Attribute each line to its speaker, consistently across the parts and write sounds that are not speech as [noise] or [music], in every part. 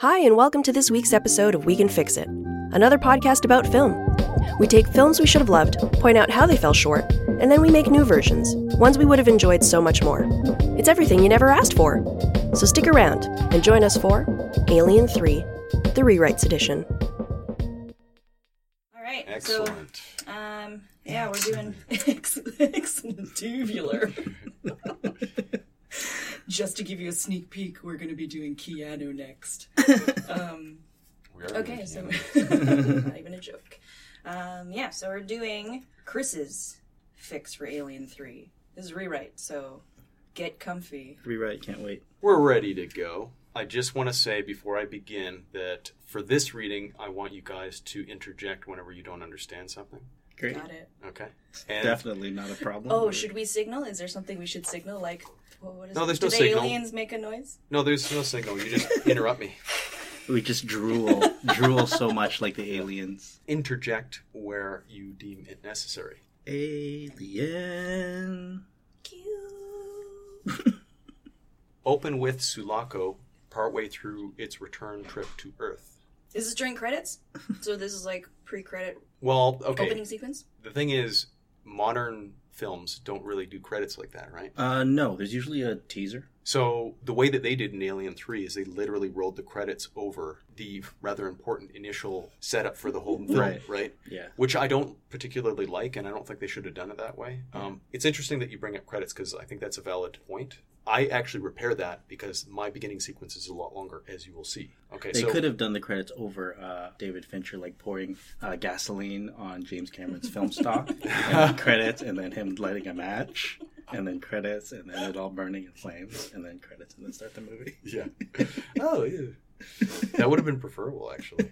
Speaker 1: Hi, and welcome to this week's episode of We Can Fix It, another podcast about film. We take films we should have loved, point out how they fell short, and then we make new versions, ones we would have enjoyed so much more. It's everything you never asked for. So stick around and join us for Alien 3, the Rewrites Edition.
Speaker 2: All right.
Speaker 3: Excellent.
Speaker 2: So, um, yeah, we're doing [laughs] excellent [laughs] tubular. [laughs] Just to give you a sneak peek, we're going to be doing Keanu next. [laughs] Um,
Speaker 3: We are
Speaker 2: okay, so [laughs] not even a joke. Um, yeah, so we're doing Chris's fix for Alien Three. This is rewrite, so get comfy.
Speaker 4: Rewrite, can't wait.
Speaker 3: we're ready to go. I just want to say before I begin that for this reading, I want you guys to interject whenever you don't understand something.
Speaker 4: Great.
Speaker 2: Got it.
Speaker 3: Okay? And
Speaker 4: Definitely not a problem.
Speaker 2: Oh, should we signal? Is there something we should signal? Like, what what is
Speaker 3: No,
Speaker 2: it?
Speaker 3: there's no
Speaker 2: Did
Speaker 3: signal.
Speaker 2: aliens make a noise?
Speaker 3: No, there's no signal. You just [laughs] interrupt me.
Speaker 4: we just drool, drool so much like the aliens.
Speaker 3: Interject where you deem it necessary.
Speaker 4: Alien.
Speaker 2: Cute. [laughs]
Speaker 3: Open with Sulaco partway through its return trip to Earth.
Speaker 2: Is this during credits? so this is like pre-credit
Speaker 3: Well, okay.
Speaker 2: opening sequence.
Speaker 3: The thing is, modern films don't really do credits like that, right?
Speaker 4: Uh, no, there's usually a teaser.
Speaker 3: So the way that they did in Alien 3 is they literally rolled the credits over the rather important initial setup for the whole film, right?
Speaker 4: Right. Yeah.
Speaker 3: Which I don't particularly like, and I don't think they should have done it that way. Um, it's interesting that you bring up credits because I think that's a valid point. I actually repair that because my beginning sequence is a lot longer, as you will see. Okay,
Speaker 4: They
Speaker 3: so
Speaker 4: could have done the credits over uh, David Fincher, like pouring uh, gasoline on James Cameron's film stock, and [laughs] credits, and then him lighting a match, [laughs] and then credits, and then it all burning in flames, and then credits, and then start the movie. [laughs]
Speaker 3: yeah. [laughs] oh yeah, that would have been preferable actually.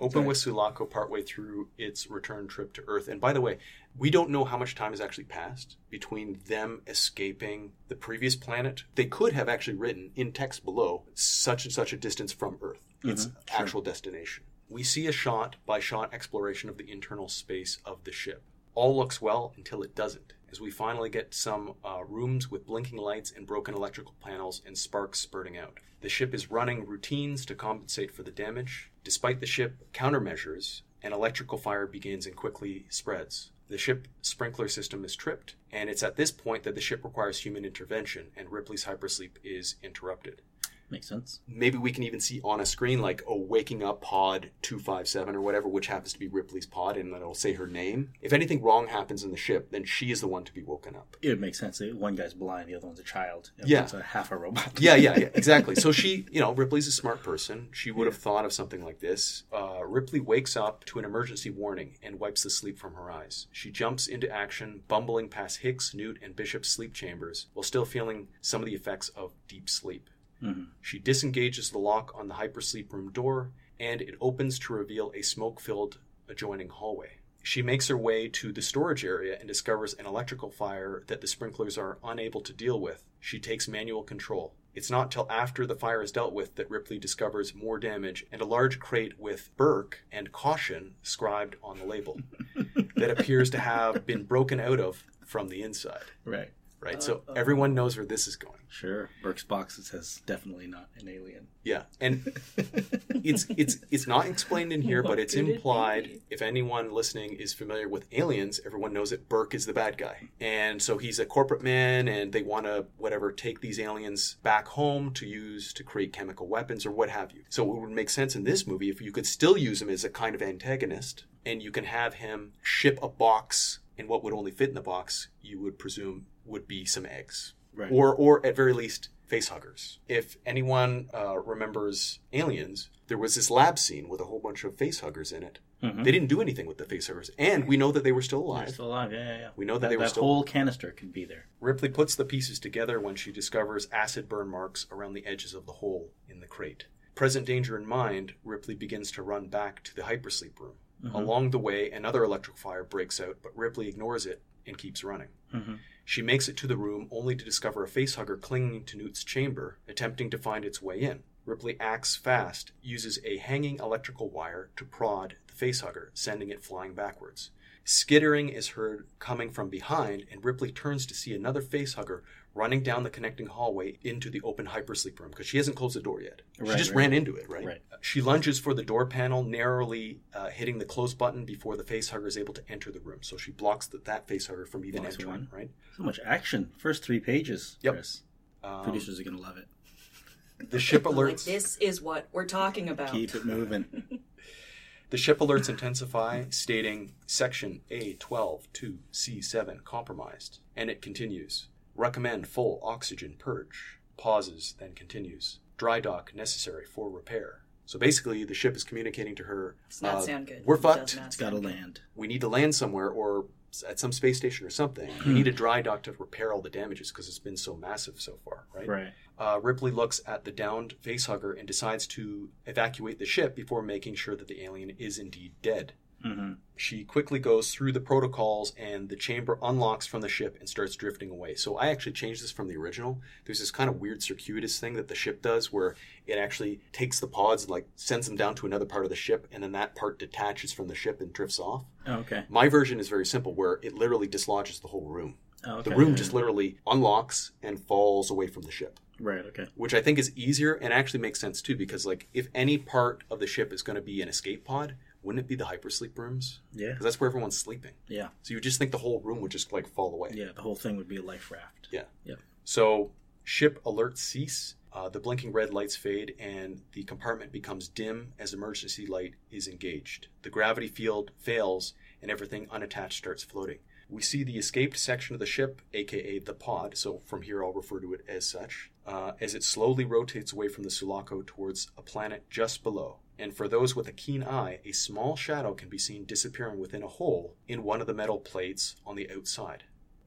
Speaker 3: Open with Sulaco partway through its return trip to Earth. And by the way, we don't know how much time has actually passed between them escaping the previous planet. They could have actually written in text below such and such a distance from Earth, mm-hmm. its actual destination. We see a shot by shot exploration of the internal space of the ship. All looks well until it doesn't, as we finally get some uh, rooms with blinking lights and broken electrical panels and sparks spurting out. The ship is running routines to compensate for the damage. Despite the ship countermeasures, an electrical fire begins and quickly spreads. The ship sprinkler system is tripped, and it's at this point that the ship requires human intervention, and Ripley's hypersleep is interrupted
Speaker 4: Makes sense.
Speaker 3: maybe we can even see on a screen like oh waking up pod 257 or whatever which happens to be ripley's pod and then it'll say her name if anything wrong happens in the ship then she is the one to be woken up
Speaker 4: It makes sense. One guy's blind, the other one's a child. The
Speaker 3: Yeah.
Speaker 4: one's a half a robot.
Speaker 3: yeah yeah yeah [laughs] exactly so she you know ripley's a smart person she would have thought of something like this uh, ripley wakes up to an emergency warning and wipes the sleep from her eyes she jumps into action bumbling past hicks newt and bishop's sleep chambers while still feeling some of the effects of deep sleep Mm-hmm. She disengages the lock on the hypersleep room door, and it opens to reveal a smoke filled adjoining hallway. She makes her way to the storage area and discovers an electrical fire that the sprinklers are unable to deal with. She takes manual control. It's not till after the fire is dealt with that Ripley discovers more damage and a large crate with Burke and caution scribed on the label [laughs] that appears to have been broken out of from the inside.
Speaker 4: Right.
Speaker 3: Right? Uh, so uh-huh. everyone knows where this is going.
Speaker 4: Sure. Burke's box says definitely not an alien.
Speaker 3: Yeah, and [laughs] it's it's it's not explained in here, but it's
Speaker 2: could it
Speaker 3: implied. If anyone listening is familiar with aliens, everyone knows that Burke is the bad guy, and so he's a corporate man, and they want to whatever take these aliens back home to use to create chemical weapons or what have you. So it would make sense in this movie if you could still use him as a kind of antagonist, and you can have him ship a box, and what would only fit in the box, you would presume, would be some eggs
Speaker 4: Right.
Speaker 3: or or at very least facehuggers. If anyone uh, remembers Aliens, there was this lab scene with a whole bunch of facehuggers in it. They didn't do anything with the facehuggers, and we know that they were still
Speaker 4: They're
Speaker 3: alive.
Speaker 4: still alive. Yeah, yeah, yeah.
Speaker 3: We know that
Speaker 4: that,
Speaker 3: they were
Speaker 4: that
Speaker 3: still-
Speaker 4: whole canister could be there.
Speaker 3: Ripley puts the pieces together when she discovers acid burn marks around the edges of the hole in the crate. Present danger in mind, Ripley begins to run back to the hypersleep room. Mm-hmm. Along the way, another electric fire breaks out, but Ripley ignores it and keeps running. Mm-hmm. She makes it to the room only to discover a facehugger clinging to Newt's chamber, attempting to find its way in. Ripley acts fast, uses a hanging electrical wire to prod the facehugger, sending it flying backwards. Skittering is heard coming from behind, and Ripley turns to see another facehugger running down the connecting hallway into the open hypersleep room because she hasn't closed the door yet. she
Speaker 4: Right,
Speaker 3: just
Speaker 4: right.
Speaker 3: ran into it, right?
Speaker 4: Right.
Speaker 3: She lunges for the door panel, narrowly uh, hitting the close button before the facehugger is able to enter the room. So she blocks the, that facehugger from even
Speaker 4: Blocks
Speaker 3: entering,
Speaker 4: one.
Speaker 3: right?
Speaker 4: So much action. First three pages.
Speaker 3: Yep.
Speaker 4: Chris.
Speaker 3: Um,
Speaker 4: Producers are gonna love it.
Speaker 3: the ship [laughs]
Speaker 2: Like,
Speaker 3: alerts.
Speaker 2: this is what we're talking about.
Speaker 4: Keep it moving. [laughs]
Speaker 3: The ship alerts intensify, stating Section A12 to C7 compromised. And it continues. Recommend full oxygen purge. Pauses, then continues. Dry dock necessary for repair. So basically, the ship is communicating to her.
Speaker 2: Does not
Speaker 3: uh,
Speaker 2: sound good.
Speaker 3: We're
Speaker 2: It
Speaker 3: fucked.
Speaker 4: It's gotta land.
Speaker 3: We need to land somewhere or at some space station or something. We need a dry dock to repair all the damages because it's been so massive so far, right?
Speaker 4: Right.
Speaker 3: Uh, Ripley looks at the downed facehugger and decides to evacuate the ship before making sure that the alien is indeed dead.
Speaker 4: Hmm
Speaker 3: She quickly goes through the protocols and the chamber unlocks from the ship and starts drifting away. So I actually changed this from the original. There's this kind of weird circuitous thing that the ship does where it actually takes the pods, and like sends them down to another part of the ship, and then that part detaches from the ship and drifts off.
Speaker 4: Oh, okay.
Speaker 3: My version is very simple where it literally dislodges the whole room.
Speaker 4: Oh, okay.
Speaker 3: The room just literally unlocks and falls away from the ship
Speaker 4: Right. Okay.
Speaker 3: which I think is easier and actually makes sense too because like if any part of the ship is going to be an escape pod, wouldn't it be the hypersleep rooms?
Speaker 4: Yeah.
Speaker 3: Because that's where everyone's sleeping.
Speaker 4: Yeah.
Speaker 3: So you would just think the whole room would just like fall away.
Speaker 4: Yeah. The whole thing would be a life raft.
Speaker 3: Yeah.
Speaker 4: Yeah.
Speaker 3: So ship alerts cease. Uh, the blinking red lights fade, and the compartment becomes dim as emergency light is engaged. The gravity field fails, and everything unattached starts floating. We see the escaped section of the ship, aka the pod, so from here I'll refer to it as such, uh, as it slowly rotates away from the Sulaco towards a planet just below. And for those with a keen eye, a small shadow can be seen disappearing within a hole in one of the metal plates on the outside.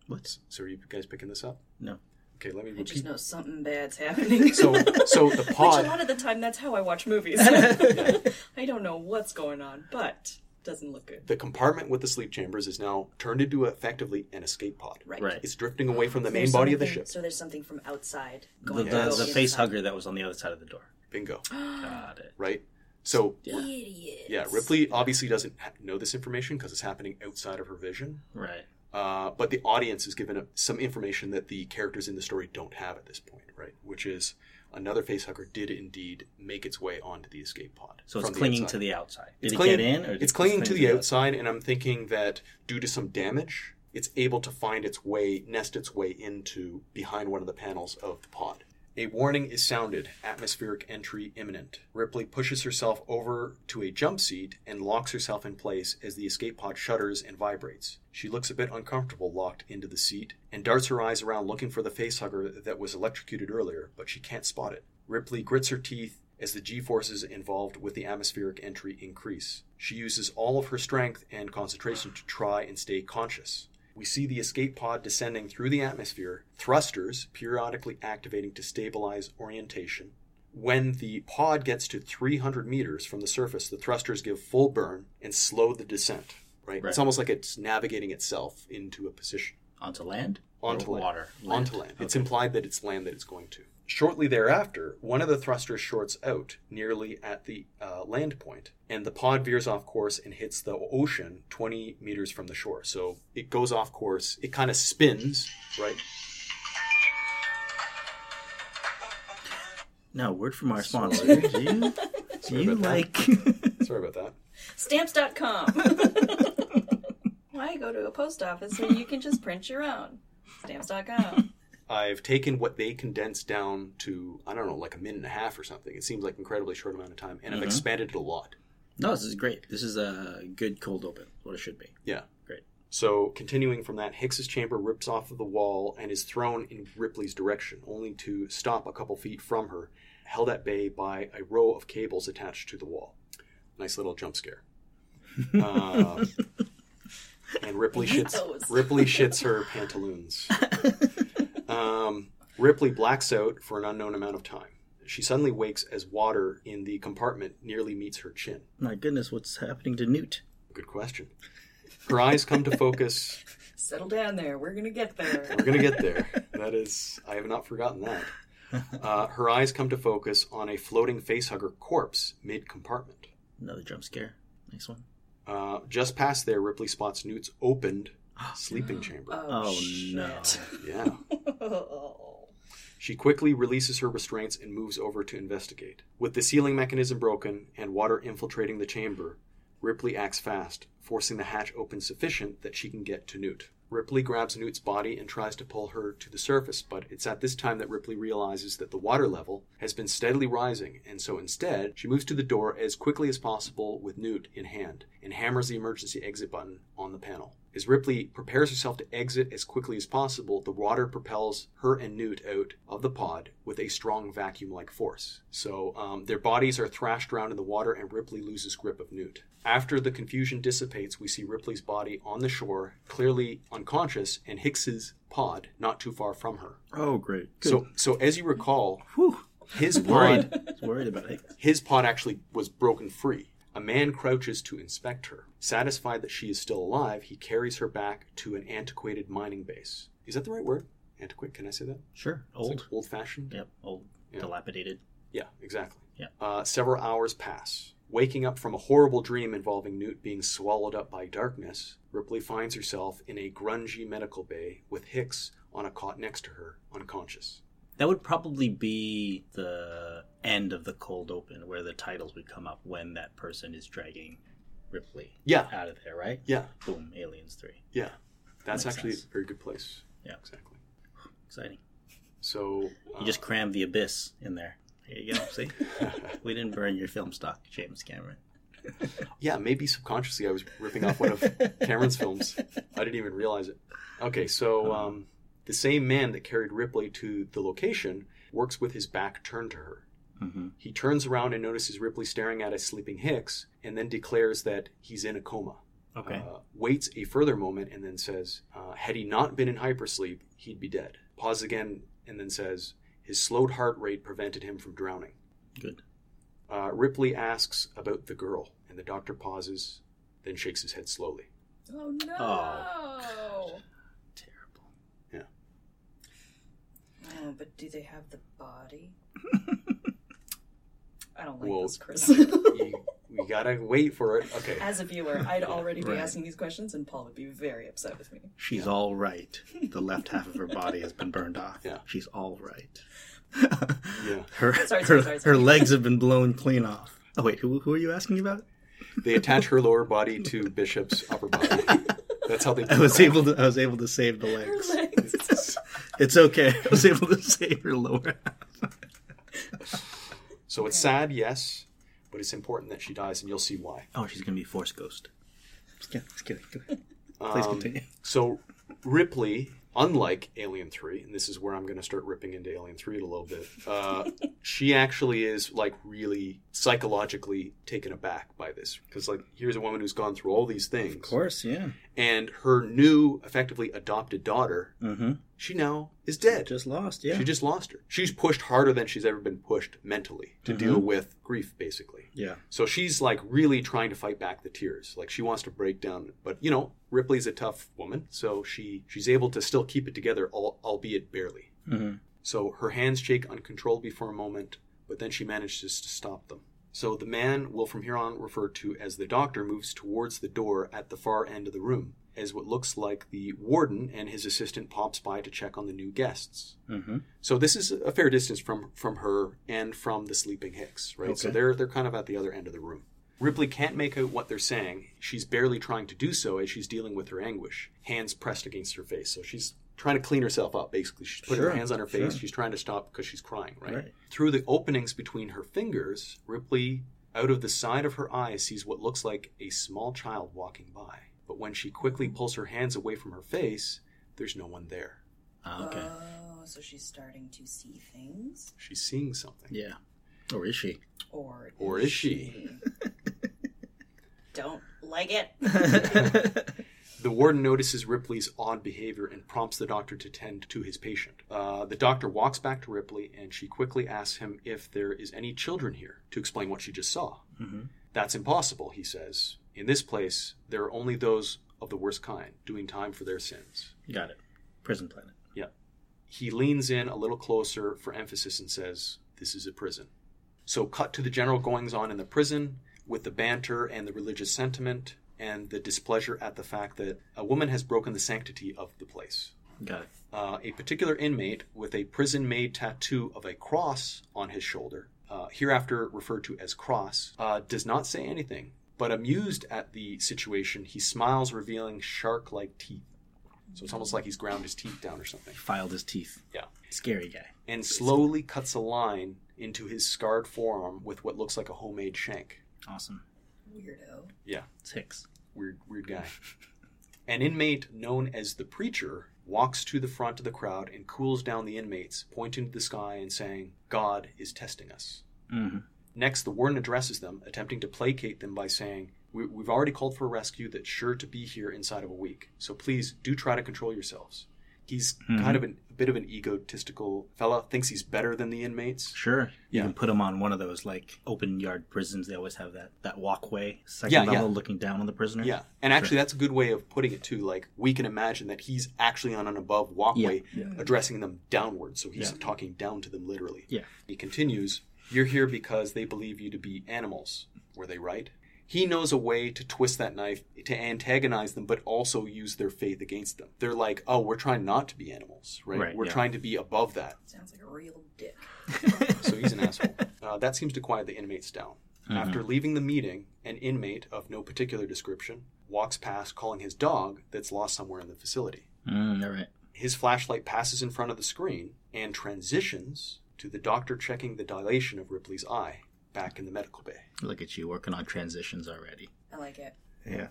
Speaker 4: What?
Speaker 3: So are you guys picking this up?
Speaker 4: No.
Speaker 3: Okay, let me
Speaker 2: I just know something bad's happening.
Speaker 3: So, so the [laughs]
Speaker 2: Which a lot of the time, that's how I watch movies. [laughs] [laughs] I don't know what's going on, but it doesn't look good.
Speaker 3: The compartment with the sleep chambers is now turned into effectively an escape pod.
Speaker 2: Right.
Speaker 4: Right.
Speaker 3: It's drifting away from the main
Speaker 2: There's
Speaker 3: body of the ship.
Speaker 2: So there's something from outside
Speaker 4: The,
Speaker 2: going
Speaker 4: the,
Speaker 2: to go
Speaker 4: the face hugger that was on the other side of the door.
Speaker 3: Bingo. [gasps]
Speaker 4: Got it.
Speaker 3: Right? So,
Speaker 4: Yeah.
Speaker 2: Idiots.
Speaker 3: yeah, Ripley obviously doesn't know this information because it's happening outside of her vision.
Speaker 4: Right.
Speaker 3: Uh, but the audience is given a, some information that the characters in the story don't have at this point, right? Which is another facehugger did indeed make its way onto the escape pod.
Speaker 4: So it's
Speaker 3: from the
Speaker 4: clinging to the outside. Did
Speaker 3: It's
Speaker 4: it
Speaker 3: clinging,
Speaker 4: get in? Or did
Speaker 3: it's clinging to the outside, and I'm thinking that due to some damage, it's able to find its way, nest its way into behind one of the panels of the pod. A warning is sounded, atmospheric entry imminent. Ripley pushes herself over to a jump seat and locks herself in place as the escape pod shudders and vibrates. She looks a bit uncomfortable locked into the seat and darts her eyes around looking for the facehugger that was electrocuted earlier, but she can't spot it. Ripley grits her teeth as the g forces involved with the atmospheric entry increase. She uses all of her strength and concentration to try and stay conscious. We see the escape pod descending through the atmosphere, thrusters periodically activating to stabilize orientation. When the pod gets to 300 meters from the surface, the thrusters give full burn and slow the descent. Right?
Speaker 4: Right.
Speaker 3: It's almost like it's navigating itself into a position
Speaker 4: Onto land?
Speaker 3: onto land.
Speaker 4: water?
Speaker 3: Onto land. It's implied that it's land that it's going to. Shortly thereafter, one of the thrusters shorts out nearly at the uh, land point, and the pod veers off course and hits the ocean 20 meters from the shore. So it goes off course. It kind of spins, right?
Speaker 4: Now, word from our
Speaker 3: Sorry.
Speaker 4: sponsor. Do you, [laughs] do
Speaker 3: Sorry
Speaker 4: you
Speaker 3: about that.
Speaker 4: like. [laughs]
Speaker 3: Sorry about that.
Speaker 2: Stamps.com. [laughs] Why go to a post office when you can just print your own? Stamps.com.
Speaker 3: I've taken what they condensed down to, I don't know, like a minute and a half or something. It seems like an incredibly short amount of time, and I've
Speaker 4: Mhm.
Speaker 3: expanded it a lot.
Speaker 4: no, this is great. This is a good cold open. What it should be.
Speaker 3: Yeah.
Speaker 4: Great.
Speaker 3: So, continuing from that, Hicks's chamber rips off of the wall and is thrown in Ripley's direction, only to stop a couple feet from her, held at bay by a row of cables attached to the wall. Nice little jump scare. [laughs] Uh, and Ripley shits. Ripley shits her pantaloons. [laughs] Um, Ripley blacks out for an unknown amount of time. She suddenly wakes as water in the compartment nearly meets her chin.
Speaker 4: My goodness, what's happening to Newt?
Speaker 3: Good question. Her eyes come to focus [laughs]
Speaker 2: Settle down there. We're going to get there.
Speaker 3: We're gonna get there. That is, I have not forgotten that. [laughs] Uh, her eyes come to focus on a floating facehugger corpse mid compartment.
Speaker 4: Another jump scare. Next one.
Speaker 3: Uh, just past there, Ripley spots Newt's opened [gasps] sleeping chamber.
Speaker 2: Oh,
Speaker 4: Oh, no.
Speaker 3: Yeah. [laughs] She quickly releases her restraints and moves over to investigate. With the sealing mechanism broken and water infiltrating the chamber, Ripley acts fast, forcing the hatch open sufficient that she can get to Newt. Ripley grabs Newt's body and tries to pull her to the surface, but it's at this time that Ripley realizes that the water level has been steadily rising, and so instead, she moves to the door as quickly as possible with Newt in hand and hammers the emergency exit button on the panel. As Ripley prepares herself to exit as quickly as possible, the water propels her and Newt out of the pod with a strong vacuum like force. So um, their bodies are thrashed around in the water, and Ripley loses grip of Newt. After the confusion dissipates, we see Ripley's body on the shore, clearly unconscious, and Hicks's pod not too far from her.
Speaker 4: Oh, great. Good.
Speaker 3: So, so as you recall,
Speaker 4: Whew.
Speaker 3: his pod,
Speaker 4: worried about it.
Speaker 3: his pod actually was broken free. A man crouches to inspect her. Satisfied that she is still alive, he carries her back to an antiquated mining base. Is that the right word? Antiquate? Can I say that?
Speaker 4: Sure. Old.
Speaker 3: Old fashioned?
Speaker 4: Yep. Old.
Speaker 3: Yeah.
Speaker 4: Dilapidated.
Speaker 3: Yeah, exactly.
Speaker 4: Yeah.
Speaker 3: Uh, several hours pass. Waking up from a horrible dream involving Newt being swallowed up by darkness, Ripley finds herself in a grungy medical bay with Hicks on a cot next to her, unconscious.
Speaker 4: That would probably be the end of the cold open where the titles would come up when that person is dragging Ripley
Speaker 3: Yeah,
Speaker 4: out of there, right?
Speaker 3: yeah,
Speaker 4: Boom, Aliens 3.
Speaker 3: yeah. That's
Speaker 4: Makes
Speaker 3: actually
Speaker 4: sense.
Speaker 3: a very good place.
Speaker 4: Yeah.
Speaker 3: exactly.
Speaker 4: Exciting.
Speaker 3: So
Speaker 4: You just crammed the abyss in there. Here you go. [laughs] See? we didn't burn your film stock, James Cameron. [laughs]
Speaker 3: Yeah, maybe subconsciously I was ripping off one of [laughs] Cameron's films. I didn't even realize it. Okay, so um, the same man that carried Ripley to the location works with his back turned to her.
Speaker 4: Mm-hmm.
Speaker 3: He turns around and notices Ripley staring at a sleeping Hicks and then declares that he's in a coma.
Speaker 4: Okay.
Speaker 3: Uh, waits a further moment and then says, uh, had he not been in hypersleep, he'd be dead. Pauses again and then says, his slowed heart rate prevented him from drowning.
Speaker 4: Good.
Speaker 3: Uh, Ripley asks about the girl, and the doctor pauses, then shakes his head slowly.
Speaker 2: Oh no!
Speaker 4: Oh. Terrible. Yeah.
Speaker 2: Oh, but do they have the body? [laughs] I don't like
Speaker 3: Well,
Speaker 2: this, Chris.
Speaker 3: You, we [laughs] gotta wait for it. Okay.
Speaker 2: As a viewer, I'd already be
Speaker 4: Right.
Speaker 2: asking these questions, and Paul would be very upset with me.
Speaker 4: She's all right. The left half of her body has been burned off.
Speaker 3: Yeah.
Speaker 4: She's all right.
Speaker 3: Yeah. [laughs]
Speaker 4: Her,
Speaker 2: Sorry,
Speaker 4: her,
Speaker 2: sorry, sorry, sorry.
Speaker 4: her legs have been blown clean off. Oh, wait, who, who are you asking about?
Speaker 3: They attach her lower body to Bishop's upper body. [laughs] That's how they.
Speaker 4: I was able to I was able to save the
Speaker 2: Her
Speaker 4: legs.
Speaker 2: legs.
Speaker 4: It's okay. I was able to save her lower half.
Speaker 3: So it's sad, yes, but it's important that she dies, and you'll see why.
Speaker 4: Oh, she's gonna be Force Ghost. Just kidding. Just kidding. Please
Speaker 3: Um,
Speaker 4: continue.
Speaker 3: So Ripley, unlike Alien Three, and this is where I'm going to start ripping into Alien Three a little bit. Uh, [laughs] she actually is like really psychologically taken aback by this because like here's a woman who's gone through all these things,
Speaker 4: Of course, yeah.
Speaker 3: and her new, effectively adopted daughter,
Speaker 4: Mm-hmm.
Speaker 3: She now is dead.
Speaker 4: Just lost, yeah.
Speaker 3: She just lost her. She's pushed harder than she's ever been pushed mentally to deal with grief, basically.
Speaker 4: yeah.
Speaker 3: So she's like really trying to fight back the tears. Like she wants to break down, but you know, Ripley's a tough woman, so she she's able to still keep it together, al- albeit barely.
Speaker 4: Mm-hmm.
Speaker 3: So her hands shake uncontrollably for a moment, but then she manages to stop them. So the man will from here on refer to as the doctor moves towards the door at the far end of the room, as what looks like the warden and his assistant pops by to check on the new guests.
Speaker 4: Mm-hmm.
Speaker 3: So this is a fair distance from from her and from the sleeping Hicks, right? So they're they're kind of at the other end of the room. Ripley can't make out what they're saying. She's barely trying to do so as she's dealing with her anguish, hands pressed against her face. So she's trying to clean herself up. Basically, she's putting
Speaker 4: Sure,
Speaker 3: her hands on her face.
Speaker 4: sure.
Speaker 3: She's trying to stop because she's crying, right?
Speaker 4: Right.
Speaker 3: Through the openings between her fingers, Ripley, out of the side of her eye, sees what looks like a small child walking by. But when she quickly pulls her hands away from her face, there's no one there.
Speaker 4: Ah, okay.
Speaker 2: Oh, so she's starting to see things?
Speaker 3: She's seeing something.
Speaker 4: yeah. Or is she?
Speaker 2: Or
Speaker 3: Or is she? [laughs]
Speaker 2: Don't like it. [laughs]
Speaker 3: The warden notices Ripley's odd behavior and prompts the doctor to tend to his patient. Uh, the doctor walks back to Ripley and she quickly asks him if there is any children here to explain what she just saw.
Speaker 4: Mhm.
Speaker 3: That's impossible, he says. In this place, there are only those of the worst kind, doing time for their sins.
Speaker 4: Got it. Prison Planet.
Speaker 3: Yeah. He leans in a little closer for emphasis and says, This is a prison. So, cut to the general goings on in the prison with the banter and the religious sentiment and the displeasure at the fact that a woman has broken the sanctity of the place.
Speaker 4: Got it.
Speaker 3: Uh, a particular inmate with a prison made tattoo of a cross on his shoulder, uh, hereafter referred to as Cross, uh, does not say anything, but amused at the situation, he smiles, revealing shark like teeth. So it's almost like he's ground his teeth down or something.
Speaker 4: Filed his teeth.
Speaker 3: Yeah.
Speaker 4: Scary guy.
Speaker 3: And slowly cuts a line into his scarred forearm with what looks like a homemade shank.
Speaker 4: Awesome.
Speaker 2: Weirdo.
Speaker 3: Yeah.
Speaker 4: It's Hicks.
Speaker 3: weird weird guy. [laughs] An inmate known as the preacher walks to the front of the crowd and cools down the inmates, pointing to the sky and saying, "God is testing us."
Speaker 4: Mm-hmm.
Speaker 3: Next, the warden addresses them, attempting to placate them by saying, we, "We've already called for a rescue that's sure to be here inside of a week. So please do try to control yourselves." He's mm-hmm. kind of an, a bit of an egotistical fella. Thinks he's better than the inmates.
Speaker 4: Sure. You
Speaker 3: Yeah.
Speaker 4: can put him on one of those like open yard prisons. They always have that that walkway, second
Speaker 3: Yeah, yeah.
Speaker 4: level, looking down on the prisoner.
Speaker 3: Yeah, and actually, that's a good way of putting it too. Like we can imagine that he's actually on an above walkway, addressing them downward, so he's
Speaker 4: Yeah.
Speaker 3: talking down to them literally.
Speaker 4: Yeah.
Speaker 3: He continues, "You're here because they believe you to be animals. Were they right?" He knows a way to twist that knife to antagonize them, but also use their faith against them. They're like, "Oh, we're trying not to be animals, right?
Speaker 4: Right,
Speaker 3: we're
Speaker 4: yeah.
Speaker 3: trying to be above that."
Speaker 2: Sounds like a real dick. [laughs]
Speaker 3: so he's an asshole. Uh, that seems to quiet the inmates down. After leaving the meeting, an inmate of no particular description walks past calling his dog that's lost somewhere in the facility.
Speaker 4: Mm, all right.
Speaker 3: His flashlight passes in front of the screen and transitions to the doctor checking the dilation of Ripley's eye back in the medical bay.
Speaker 4: Look at you working on transitions already.
Speaker 2: I like it.
Speaker 4: Yeah.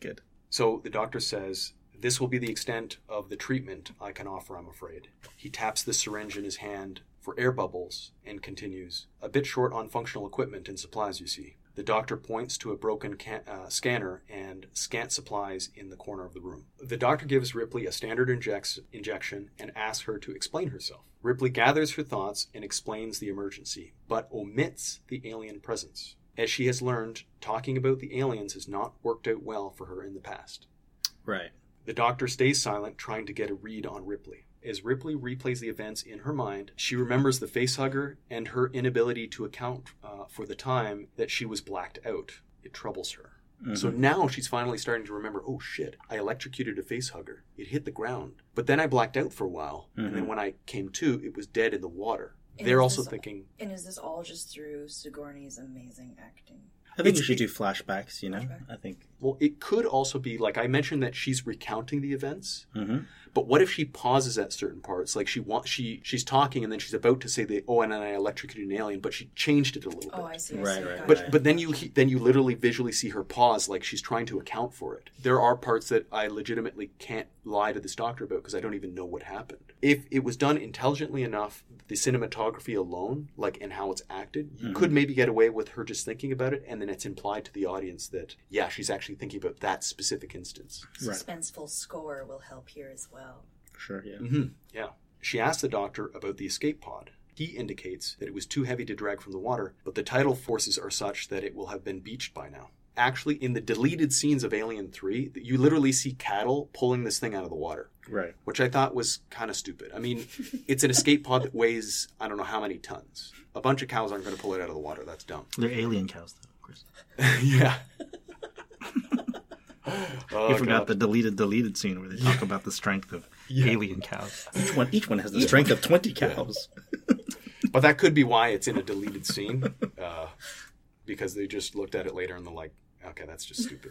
Speaker 4: Good.
Speaker 3: So the doctor says, This will be the extent of the treatment I can offer, I'm afraid. He taps the syringe in his hand for air bubbles and continues, A bit short on functional equipment and supplies, you see. The doctor points to a broken can- uh, scanner and scant supplies in the corner of the room. The doctor gives Ripley a standard injects- injection and asks her to explain herself. Ripley gathers her thoughts and explains the emergency, but omits the alien presence. As she has learned, talking about the aliens has not worked out well for her in the past.
Speaker 4: Right.
Speaker 3: The doctor stays silent, trying to get a read on Ripley. As Ripley replays the events in her mind, she remembers the facehugger and her inability to account uh, for the time that she was blacked out. It troubles her. So mm-hmm. now she's finally starting to remember oh shit, I electrocuted a face hugger. It hit the ground. But then I blacked out for a while. And then mm-hmm. when I came to, it was dead in the water.
Speaker 2: And
Speaker 3: They're also
Speaker 2: this-
Speaker 3: thinking,
Speaker 2: And is this all just through Sigourney's amazing acting?
Speaker 4: I think
Speaker 3: It's-
Speaker 4: you should do flashbacks. You know.
Speaker 2: Flashback.
Speaker 4: I think.
Speaker 3: Well, it could also be like I mentioned that she's recounting the events.
Speaker 4: Mm-hmm.
Speaker 3: But what if she pauses at certain parts? Like she wants she she's talking and then she's about to say the oh and then I electrocuted an alien, but she changed it a little bit.
Speaker 2: Oh, I see. I
Speaker 4: Right,
Speaker 2: see.
Speaker 4: right,
Speaker 2: Gotcha.
Speaker 3: But but then you then you literally visually see her pause, like she's trying to account for it. There are parts that I legitimately can't lie to this doctor about because I don't even know what happened. If it was done intelligently enough, the cinematography alone, like and how it's acted, you could maybe get away with her just thinking about it, and then it's implied to the audience that yeah, she's actually thinking about that specific instance.
Speaker 4: Right.
Speaker 2: Suspenseful score will help here as well.
Speaker 4: Sure. Yeah.
Speaker 3: hmm Yeah. She asks the doctor about the escape pod. He indicates that it was too heavy to drag from the water, but the tidal forces are such that it will have been beached by now. Actually, in the deleted scenes of Alien 3, you literally see cattle pulling this thing out of the water,
Speaker 4: Right.
Speaker 3: which I thought was kind of stupid. I mean, it's an escape pod that weighs, I don't know how many tons. A bunch of cows aren't going to pull it out of the water. That's dumb.
Speaker 4: They're alien cows, though. Of course. [laughs]
Speaker 3: yeah. Oh,
Speaker 4: you forgot
Speaker 3: God.
Speaker 4: the deleted deleted scene where they talk about the strength of [laughs]
Speaker 3: Yeah.
Speaker 4: alien cows. Each one, each one has the strength of twenty cows. [laughs]
Speaker 3: But that could be why it's in a deleted scene, uh, because they just looked at it later and they're like, "Okay, that's just stupid."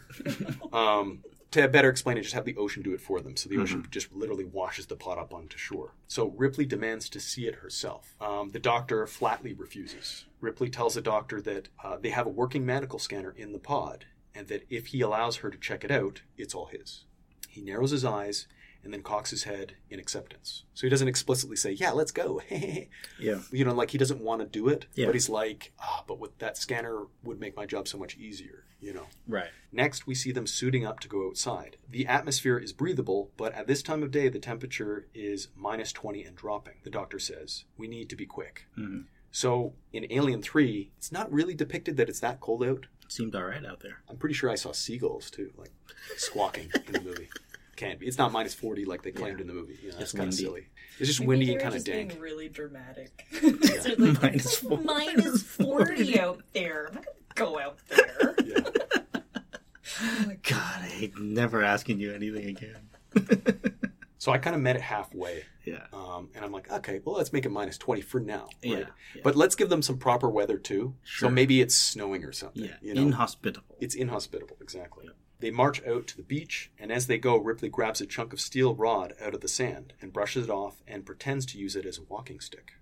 Speaker 3: [laughs] um, to better explain it, just have the ocean do it for them. So the ocean just literally washes the pot up onto shore. So Ripley demands to see it herself. Um, the doctor flatly refuses. Ripley tells the doctor that uh, they have a working medical scanner in the pod, and that if he allows her to check it out, it's all his. He narrows his eyes and then cocks his head in acceptance. So he doesn't explicitly say, "Yeah, let's go." [laughs]
Speaker 4: Yeah.
Speaker 3: you know, like he doesn't want to do it,
Speaker 4: Yeah.
Speaker 3: but he's like, ah, but with that scanner would make my job so much easier, you know.
Speaker 4: Right.
Speaker 3: Next, we see them suiting up to go outside. The atmosphere is breathable, but at this time of day, the temperature is minus 20 and dropping. The doctor says, we need to be quick.
Speaker 4: Mhm.
Speaker 3: So in Alien 3, it's not really depicted that it's that cold out.
Speaker 4: Seemed all right out there.
Speaker 3: I'm pretty sure I saw seagulls too, like squawking in the movie. [laughs] Can't be. It's not minus 40 like they claimed in the movie. You know,
Speaker 4: It's
Speaker 3: that's kind of silly. It's just
Speaker 2: Maybe
Speaker 3: windy and kind of
Speaker 2: just being
Speaker 3: dank.
Speaker 2: really dramatic. [laughs] [laughs] So like,
Speaker 4: Minus
Speaker 2: it's
Speaker 4: four-
Speaker 2: minus 40 out there. I'm not going to go out there.
Speaker 3: Yeah.
Speaker 2: Oh my
Speaker 4: God, ain't never asking you anything again.
Speaker 3: So I kind of met it halfway.
Speaker 4: Yeah.
Speaker 3: Um, and I'm like, okay, well, let's make it minus 20 for now.
Speaker 4: Yeah,
Speaker 3: Right?
Speaker 4: yeah.
Speaker 3: But let's give them some proper weather too.
Speaker 4: Sure.
Speaker 3: So maybe it's snowing or something.
Speaker 4: Yeah.
Speaker 3: You know?
Speaker 4: Inhospitable.
Speaker 3: It's inhospitable, exactly. They march out to the beach, and as they go, Ripley grabs a chunk of steel rod out of the sand and brushes it off and pretends to use it as a walking stick.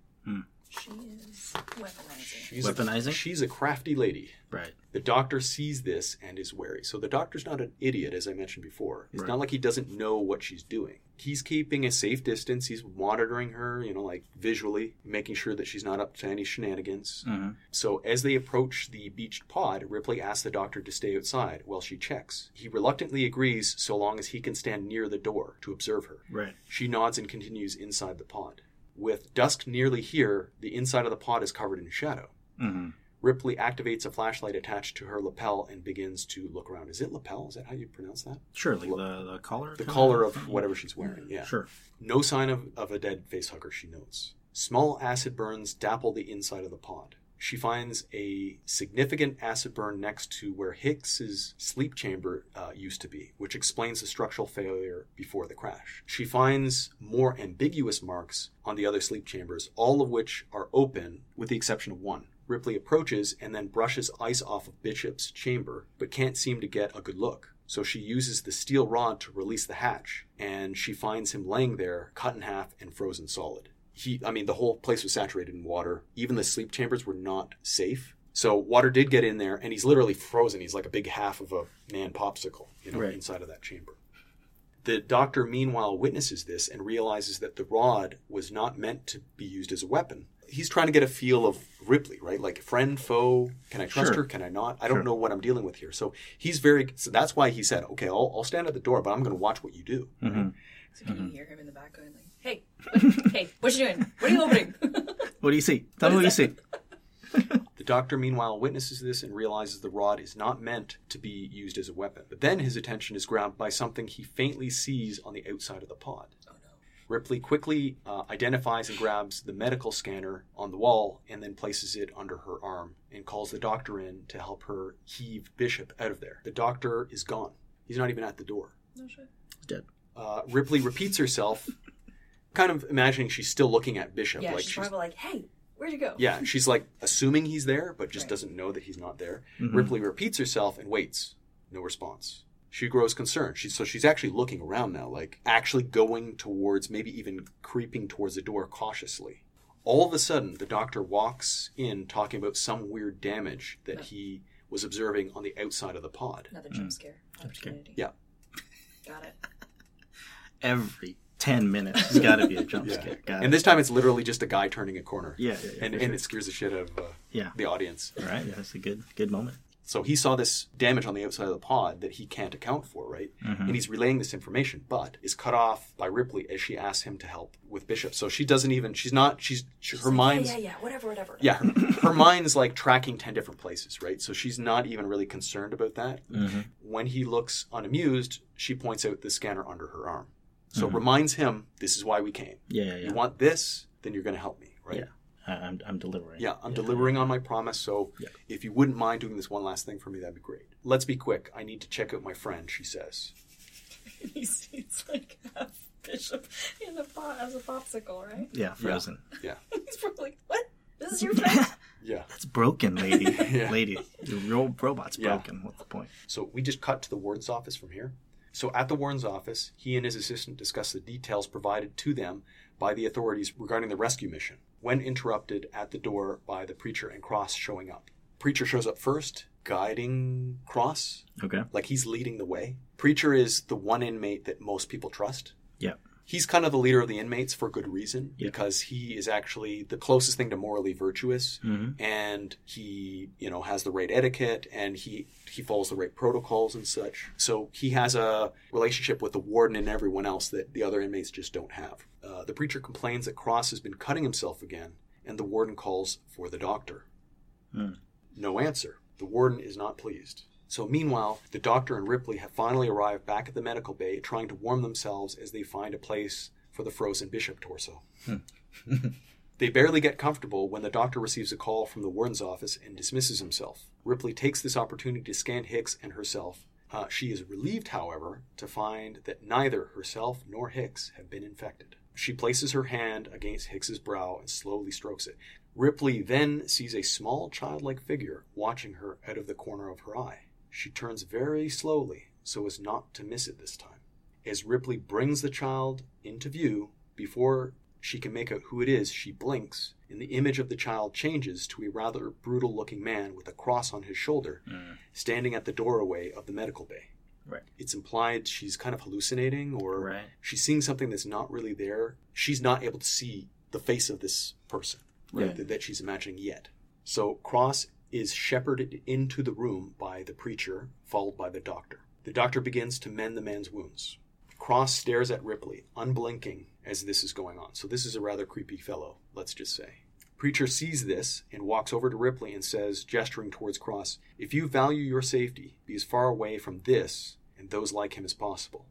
Speaker 2: She is weaponizing.
Speaker 3: She's
Speaker 4: Weaponizing?
Speaker 3: A, she's a crafty lady.
Speaker 4: Right.
Speaker 3: The doctor sees this and is wary. So the doctor's not an idiot, as I mentioned before. It's
Speaker 4: Right.
Speaker 3: not like he doesn't know what she's doing. He's keeping a safe distance. He's monitoring her, you know, like visually, making sure that she's not up to any shenanigans.
Speaker 4: Mhm.
Speaker 3: So as they approach the beached pod, Ripley asks the doctor to stay outside while she checks. He reluctantly agrees so long as he can stand near the door to observe her.
Speaker 4: Right.
Speaker 3: She nods and continues inside the pod. With dusk nearly here, the inside of the pod is covered in shadow.
Speaker 4: hmm
Speaker 3: Ripley activates a flashlight attached to her lapel and begins to look around. Is it lapel? Is that how you pronounce that?
Speaker 4: Sure, like the, the collar?
Speaker 3: The collar of whatever she's wearing, yeah.
Speaker 4: Sure.
Speaker 3: No sign of, of a dead facehugger, she notes. Small acid burns dapple the inside of the pod. She finds a significant acid burn next to where Hicks's sleep chamber uh, used to be, which explains the structural failure before the crash. She finds more ambiguous marks on the other sleep chambers, all of which are open, with the exception of one. Ripley approaches and then brushes ice off of Bishop's chamber, but can't seem to get a good look. So she uses the steel rod to release the hatch, and she finds him laying there, cut in half and frozen solid. He, I mean, the whole place was saturated in water. Even the sleep chambers were not safe. So water did get in there, and he's literally frozen. He's like a big half of a man popsicle, you know,
Speaker 4: Right.
Speaker 3: inside of that chamber. The doctor, meanwhile, witnesses this and realizes that the rod was not meant to be used as a weapon. He's trying to get a feel of Ripley, right? Like friend, foe. Can I trust
Speaker 4: Sure.
Speaker 3: her? Can I not? I don't
Speaker 4: Sure.
Speaker 3: know what I'm dealing with here. So he's very. So that's why he said, "Okay, I'll, I'll stand at the door, but I'm going to watch what you do."
Speaker 4: hmm
Speaker 2: So can you hear him in the back going like, "Hey, what, [laughs] hey, what you doing? What are you opening?" [laughs]
Speaker 4: What do you see? Tell me what you see. [laughs]
Speaker 3: The doctor, meanwhile, witnesses this and realizes the rod is not meant to be used as a weapon. But then his attention is grabbed by something he faintly sees on the outside of the pod.
Speaker 2: oh no.
Speaker 3: Ripley quickly uh, identifies and grabs the medical scanner on the wall and then places it under her arm and calls the doctor in to help her heave Bishop out of there. The doctor is gone. He's not even at the door.
Speaker 2: No shit.
Speaker 4: He's dead.
Speaker 3: Uh, Ripley repeats herself, kind of imagining she's still looking at Bishop.
Speaker 2: Yeah,
Speaker 3: like
Speaker 2: she's probably like, "Hey, where'd you go?"
Speaker 3: yeah, she's like assuming he's there, but just
Speaker 2: Right.
Speaker 3: doesn't know that he's not there.
Speaker 4: Mhm.
Speaker 3: Ripley repeats herself and waits. No response. She grows concerned. She's so she's actually looking around now, like actually going towards, maybe even creeping towards the door cautiously. All of a sudden, the doctor walks in talking about some weird damage that he was observing on the outside of the pod.
Speaker 2: Another jump scare opportunity.
Speaker 3: Yeah.
Speaker 2: Got it. [laughs]
Speaker 4: Every 10 minutes, there's got to be a jump
Speaker 3: Yeah.
Speaker 4: scare. Got
Speaker 3: And
Speaker 4: it.
Speaker 3: this time it's literally just a guy turning a corner.
Speaker 4: Yeah, yeah, yeah.
Speaker 3: And, and
Speaker 4: sure.
Speaker 3: it scares the shit out of uh,
Speaker 4: Yeah.
Speaker 3: the audience.
Speaker 4: All right. Yeah, that's a good, good moment.
Speaker 3: So he saw this damage on the outside of the pod that he can't account for, right?
Speaker 4: Mm-hmm.
Speaker 3: And he's relaying this information, but is cut off by Ripley as she asks him to help with Bishop. So she doesn't even. She's not. She's, she, her
Speaker 2: Like,
Speaker 3: mind's.
Speaker 2: Yeah, yeah, yeah. Whatever, whatever.
Speaker 3: Yeah, her, [laughs] her mind's like tracking 10 different places, right? So she's not even really concerned about that.
Speaker 4: Mm-hmm.
Speaker 3: When he looks unamused, she points out the scanner under her arm. So
Speaker 4: Mm-hmm.
Speaker 3: it reminds him, this is why we came.
Speaker 4: Yeah, yeah, yeah.
Speaker 3: You want this, then you're going to help me, right?
Speaker 4: Yeah. I, I'm, I'm delivering.
Speaker 3: Yeah, I'm delivering on my promise. So
Speaker 4: Yeah.
Speaker 3: if you wouldn't mind doing this one last thing for me, that'd be great. Let's be quick. I need to check out my friend, she says. [laughs]
Speaker 2: he sees like half Bishop in a pot as a popsicle, right?
Speaker 4: Yeah, frozen.
Speaker 3: Yeah. [laughs]
Speaker 2: He's probably like, "What? This is your friend?" [laughs]
Speaker 3: Yeah.
Speaker 4: That's broken, lady.
Speaker 3: Yeah.
Speaker 4: Lady, your ro- robot's
Speaker 3: Yeah.
Speaker 4: broken. What's the point?
Speaker 3: So we just cut to the warden's office from here. So at the warden's office, he and his assistant discuss the details provided to them by the authorities regarding the rescue mission, when interrupted at the door by the preacher and Cross showing up. Preacher shows up first, guiding Cross,
Speaker 4: Okay.
Speaker 3: like he's leading the way. Preacher is the one inmate that most people trust.
Speaker 4: Yeah.
Speaker 3: He's kind of the leader of the inmates for good reason
Speaker 4: Yeah.
Speaker 3: because he is actually the closest thing to morally virtuous
Speaker 4: Mm-hmm.
Speaker 3: and he you know has the right etiquette and he he follows the right protocols and such so he has a relationship with the warden and everyone else that the other inmates just don't have uh, the preacher complains that cross has been cutting himself again and the warden calls for the doctor
Speaker 4: Hmm.
Speaker 3: no answer the warden is not pleased so meanwhile the doctor and ripley have finally arrived back at the medical bay trying to warm themselves as they find a place for the frozen bishop torso [laughs] they barely get comfortable when the doctor receives a call from the warden's office and dismisses himself. Ripley takes this opportunity to scan Hicks and herself, Uh, she is relieved, however, to find that neither herself nor Hicks have been infected. She places her hand against Hicks's brow and slowly strokes it. Ripley then sees a small childlike figure watching her out of the corner of her eye. She turns very slowly so as not to miss it this time. As Ripley brings the child into view, before she can make out who it is, she blinks, and the image of the child changes to a rather brutal looking man with a cross on his shoulder, mm. standing at the doorway of the medical bay.
Speaker 4: Right.
Speaker 3: It's implied she's kind of hallucinating or
Speaker 4: Right.
Speaker 3: she's seeing something that's not really there. She's not able to see the face of this person right,
Speaker 4: Right.
Speaker 3: that, that she's imagining yet. So Cross is shepherded into the room by the preacher, followed by the doctor. The doctor begins to mend the man's wounds. Cross stares at Ripley, unblinking, as this is going on. So this is a rather creepy fellow, let's just say. Preacher sees this and walks over to Ripley and says, gesturing towards Cross, If you value your safety, be as far away from this and those like him as possible.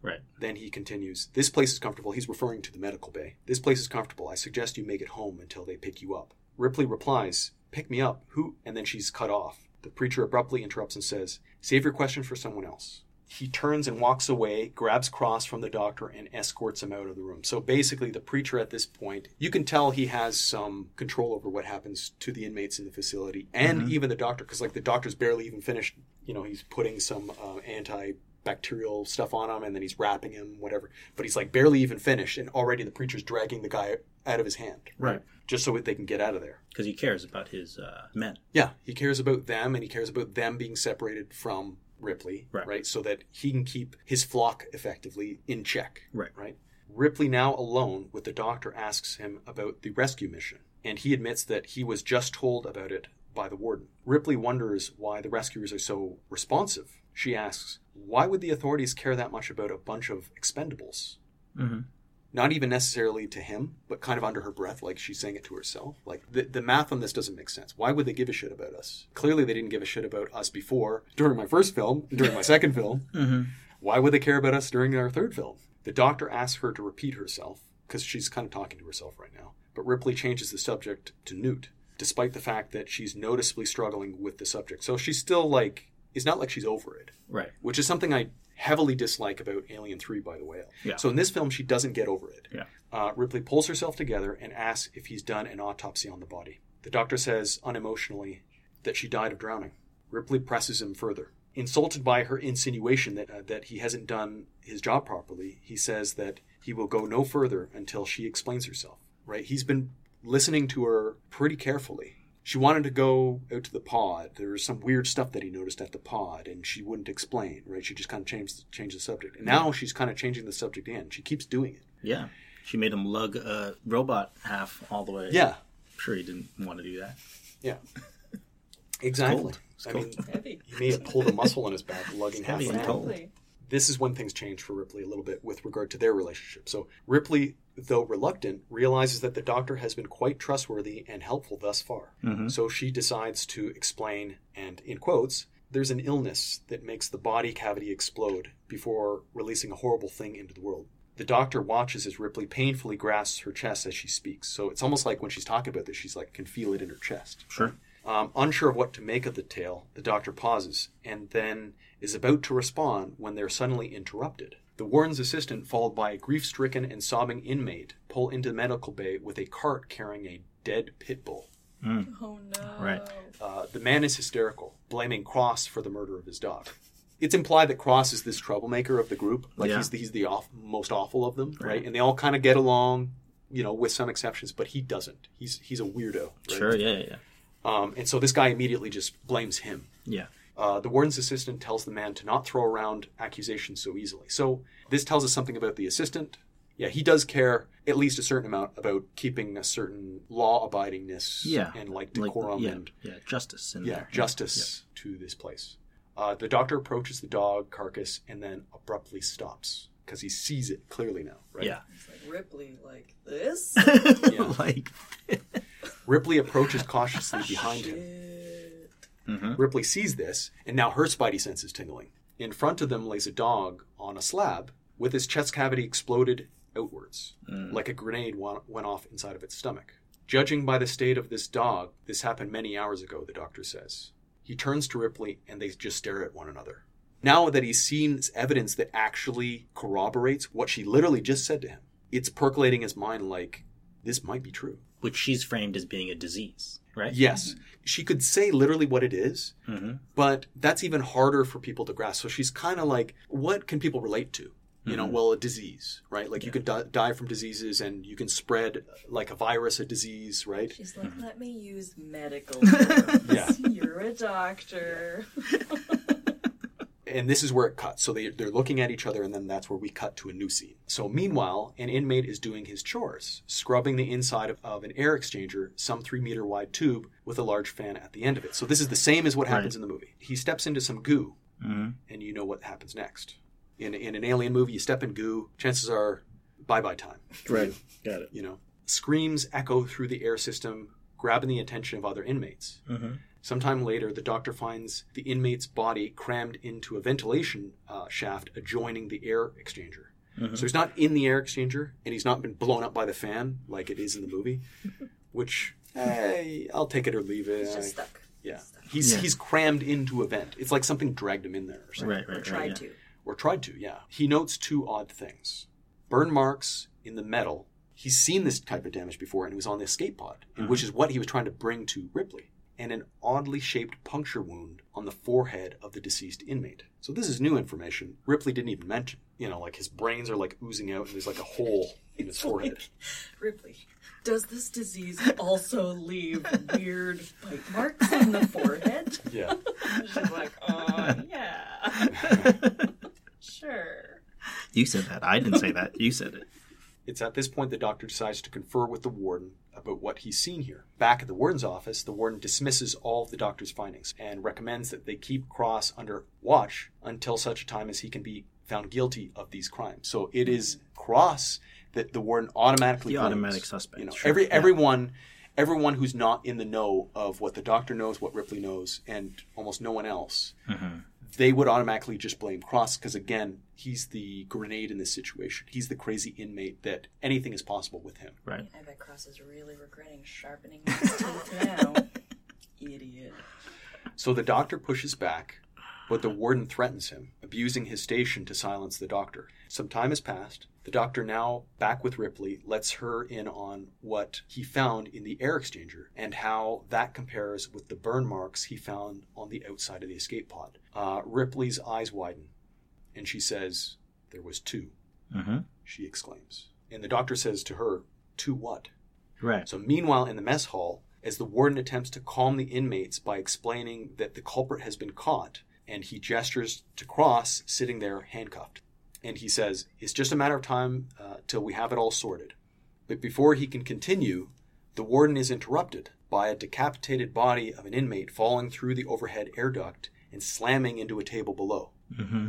Speaker 4: Right.
Speaker 3: Then he continues, This place is comfortable. He's referring to the medical bay. This place is comfortable. I suggest you make it home until they pick you up. Ripley replies, Pick me up. Who? And then she's cut off. The preacher abruptly interrupts and says, Save your question for someone else. He turns and walks away, grabs Cross from the doctor, and escorts him out of the room. So basically, the preacher at this point, you can tell he has some control over what happens to the inmates in the facility and even the doctor, because like the doctor's barely even finished. You know, he's putting some uh, anti bacterial stuff on him and then he's wrapping him, whatever. But he's like barely even finished, and already the preacher's dragging the guy out of his hand,
Speaker 4: Right.
Speaker 3: Just so they can get out of there.
Speaker 4: Because he cares about his uh, men.
Speaker 3: Yeah, he cares about them and he cares about them being separated from Ripley,
Speaker 4: Right.
Speaker 3: So that he can keep his flock effectively in check,
Speaker 4: Right.
Speaker 3: Right. Ripley, now alone with the doctor, asks him about the rescue mission, and he admits that he was just told about it by the warden. Ripley wonders why the rescuers are so responsive. She asks, Why would the authorities care that much about a bunch of expendables?
Speaker 4: Mm-hmm.
Speaker 3: Not even necessarily to him, but kind of under her breath, like she's saying it to herself. Like the, the math on this doesn't make sense. Why would they give a shit about us? Clearly, they didn't give a shit about us before, during my first film, during my [laughs] second film.
Speaker 4: Mm-hmm.
Speaker 3: Why would they care about us during our third film? The doctor asks her to repeat herself, because she's kind of talking to herself right now. But Ripley changes the subject to Newt, despite the fact that she's noticeably struggling with the subject. So she's still like, it's not like she's over it
Speaker 4: Right.
Speaker 3: which is something I heavily dislike about Alien 3 by the way.
Speaker 4: Yeah.
Speaker 3: So in this film, she doesn't get over it.
Speaker 4: Yeah.
Speaker 3: Uh, Ripley pulls herself together and asks if he's done an autopsy on the body. The doctor says, unemotionally, that she died of drowning. Ripley presses him further. Insulted by her insinuation that, uh, that he hasn't done his job properly, he says that he will go no further until she explains herself. Right? He's been listening to her pretty carefully. She wanted to go out to the pod. There was some weird stuff that he noticed at the pod, and she wouldn't explain. Right? She just kind of changed changed the subject, and now she's kind of changing the subject again. She keeps doing it.
Speaker 4: Yeah. She made him lug a robot half all the way.
Speaker 3: Yeah,
Speaker 4: I'm sure he didn't want to do that.
Speaker 3: yeah, [laughs] exactly.
Speaker 4: cold. It's
Speaker 3: I mean,
Speaker 2: Heavy.
Speaker 3: he may have pulled a muscle in his back, lugging half
Speaker 4: heavy and cold.
Speaker 3: This is when things change for Ripley a little bit with regard to their relationship. So Ripley, though reluctant, realizes that the doctor has been quite trustworthy and helpful thus far.
Speaker 4: Mm-hmm.
Speaker 3: So she decides to explain, and in quotes, there's an illness that makes the body cavity explode before releasing a horrible thing into the world. The doctor watches as Ripley painfully grasps her chest as she speaks. So it's almost like when she's talking about this, she's like can feel it in her chest.
Speaker 4: Sure.
Speaker 3: Um, unsure of what to make of the tale, the doctor pauses and then is about to respond when they're suddenly interrupted. The warden's assistant, followed by a grief stricken and sobbing inmate, pull into the medical bay with a cart carrying a dead pit bull.
Speaker 2: Oh no.
Speaker 4: Right.
Speaker 3: Uh, the man is hysterical, blaming Cross for the murder of his dog. It's implied that Cross is this troublemaker of the group, like
Speaker 4: Yeah.
Speaker 3: he's the, he's the off, most awful of them, right?
Speaker 4: Right.
Speaker 3: And they all kind of get along, you know, with some exceptions, but he doesn't. He's he's a weirdo. right?
Speaker 4: Sure. Yeah. Yeah. Yeah.
Speaker 3: Um, and so this guy immediately just blames him.
Speaker 4: Yeah.
Speaker 3: Uh, the warden's assistant tells the man to not throw around accusations so easily. So this tells us something about the assistant. Yeah, he does care at least a certain amount about keeping a certain law abidingness
Speaker 4: Yeah.
Speaker 3: and like
Speaker 4: Like,
Speaker 3: decorum
Speaker 4: yeah.
Speaker 3: and
Speaker 4: yeah. Justice. In
Speaker 3: yeah,
Speaker 4: there.
Speaker 3: justice to this place. Uh, the doctor approaches the dog carcass and then abruptly stops because he sees it clearly now. Right?
Speaker 4: Yeah.
Speaker 2: It's like Ripley, like this. [laughs]
Speaker 4: Like.
Speaker 3: Ripley approaches cautiously behind him.
Speaker 4: Mhm.
Speaker 3: Ripley sees this, and now her spidey sense is tingling. In front of them lays a dog on a slab with his chest cavity exploded outwards, like a grenade went off inside of its stomach. Judging by the state of this dog, this happened many hours ago, the doctor says. He turns to Ripley, and they just stare at one another. Now that he's seen evidence that actually corroborates what she literally just said to him, it's percolating his mind like this might be true.
Speaker 4: Which she's framed as being a disease, right?
Speaker 3: Yes, she could say literally what it is,
Speaker 4: Mm-hmm.
Speaker 3: but that's even harder for people to grasp. So she's kind of like, what can people relate to? You know, well, a disease, right? Like you could di- die from diseases and you can spread like a virus, a disease, right?
Speaker 2: She's like, let me use medical [laughs] terms.
Speaker 3: Yeah.
Speaker 2: You're a doctor.
Speaker 3: And this is where it cuts. So they, they're looking at each other, and then that's where we cut to a new scene. So meanwhile, an inmate is doing his chores, scrubbing the inside of, of an air exchanger, some three meter wide tube with a large fan at the end of it. So this is the same as what happens in the movie. He steps into some goo,
Speaker 4: Mm-hmm.
Speaker 3: and you know what happens next. In, in an alien movie, you step in goo, chances are bye bye time.
Speaker 4: Right. Got it.
Speaker 3: you know, screams echo through the air system, grabbing the attention of other inmates.
Speaker 4: Mm-hmm.
Speaker 3: Sometime later, the doctor finds the inmate's body crammed into a ventilation uh, shaft adjoining the air exchanger.
Speaker 4: Mhm.
Speaker 3: So he's not in the air exchanger, and he's not been blown up by the fan like it is in the movie, [laughs] which, hey, I'll take it or leave it.
Speaker 2: He's just stuck.
Speaker 3: yeah, he's
Speaker 4: Yeah.
Speaker 3: he's crammed into a vent. It's like something dragged him in there or something,
Speaker 4: Right, right,
Speaker 2: Or
Speaker 4: right.
Speaker 2: tried
Speaker 4: yeah.
Speaker 2: to.
Speaker 3: or tried to. Yeah, he notes two odd things: burn marks in the metal. He's seen this type of damage before, and it was on the escape pod, and which is what he was trying to bring to Ripley. And an oddly shaped puncture wound on the forehead of the deceased inmate. So this is new information. Ripley didn't even mention. You know, like his brains are like oozing out, and there's like a hole in his [laughs] forehead.
Speaker 2: Ripley, does this disease also leave weird bite marks on the forehead? [laughs]
Speaker 3: Yeah.
Speaker 2: She's like, oh, yeah. [laughs] sure.
Speaker 4: You said that. I didn't say that. You said it.
Speaker 3: It's at this point the doctor decides to confer with the warden about what he's seen here. Back at the warden's office, the warden dismisses all of the doctor's findings and recommends that they keep Cross under watch until such a time as he can be found guilty of these crimes. So it is Cross that the warden automatically
Speaker 4: The
Speaker 3: blames.
Speaker 4: automatic suspect,
Speaker 3: You know,
Speaker 4: sure,
Speaker 3: every
Speaker 4: yeah.
Speaker 3: everyone everyone who's not in the know of what the doctor knows, what Ripley knows, and almost no one else
Speaker 4: Mm-hmm.
Speaker 3: They would automatically just blame Cross because again, he's the grenade in this situation. He's the crazy inmate that anything is possible with him.
Speaker 4: Right.
Speaker 2: I bet Cross is really regretting sharpening his teeth now. [laughs] Idiot.
Speaker 3: So the doctor pushes back, but the warden threatens him, abusing his station to silence the doctor. Some time has passed. The doctor, now back with Ripley, lets her in on what he found in the air exchanger and how that compares with the burn marks he found on the outside of the escape pod. Uh, Ripley's eyes widen, and she says, There was two,
Speaker 4: Mm-hmm.
Speaker 3: she exclaims. And the doctor says to her, Two what?
Speaker 4: Right.
Speaker 3: So, meanwhile, in the mess hall, as the warden attempts to calm the inmates by explaining that the culprit has been caught, and he gestures to Cross sitting there handcuffed. And he says, It's just a matter of time uh, till we have it all sorted. But before he can continue, the warden is interrupted by a decapitated body of an inmate falling through the overhead air duct and slamming into a table below.
Speaker 4: Mm-hmm.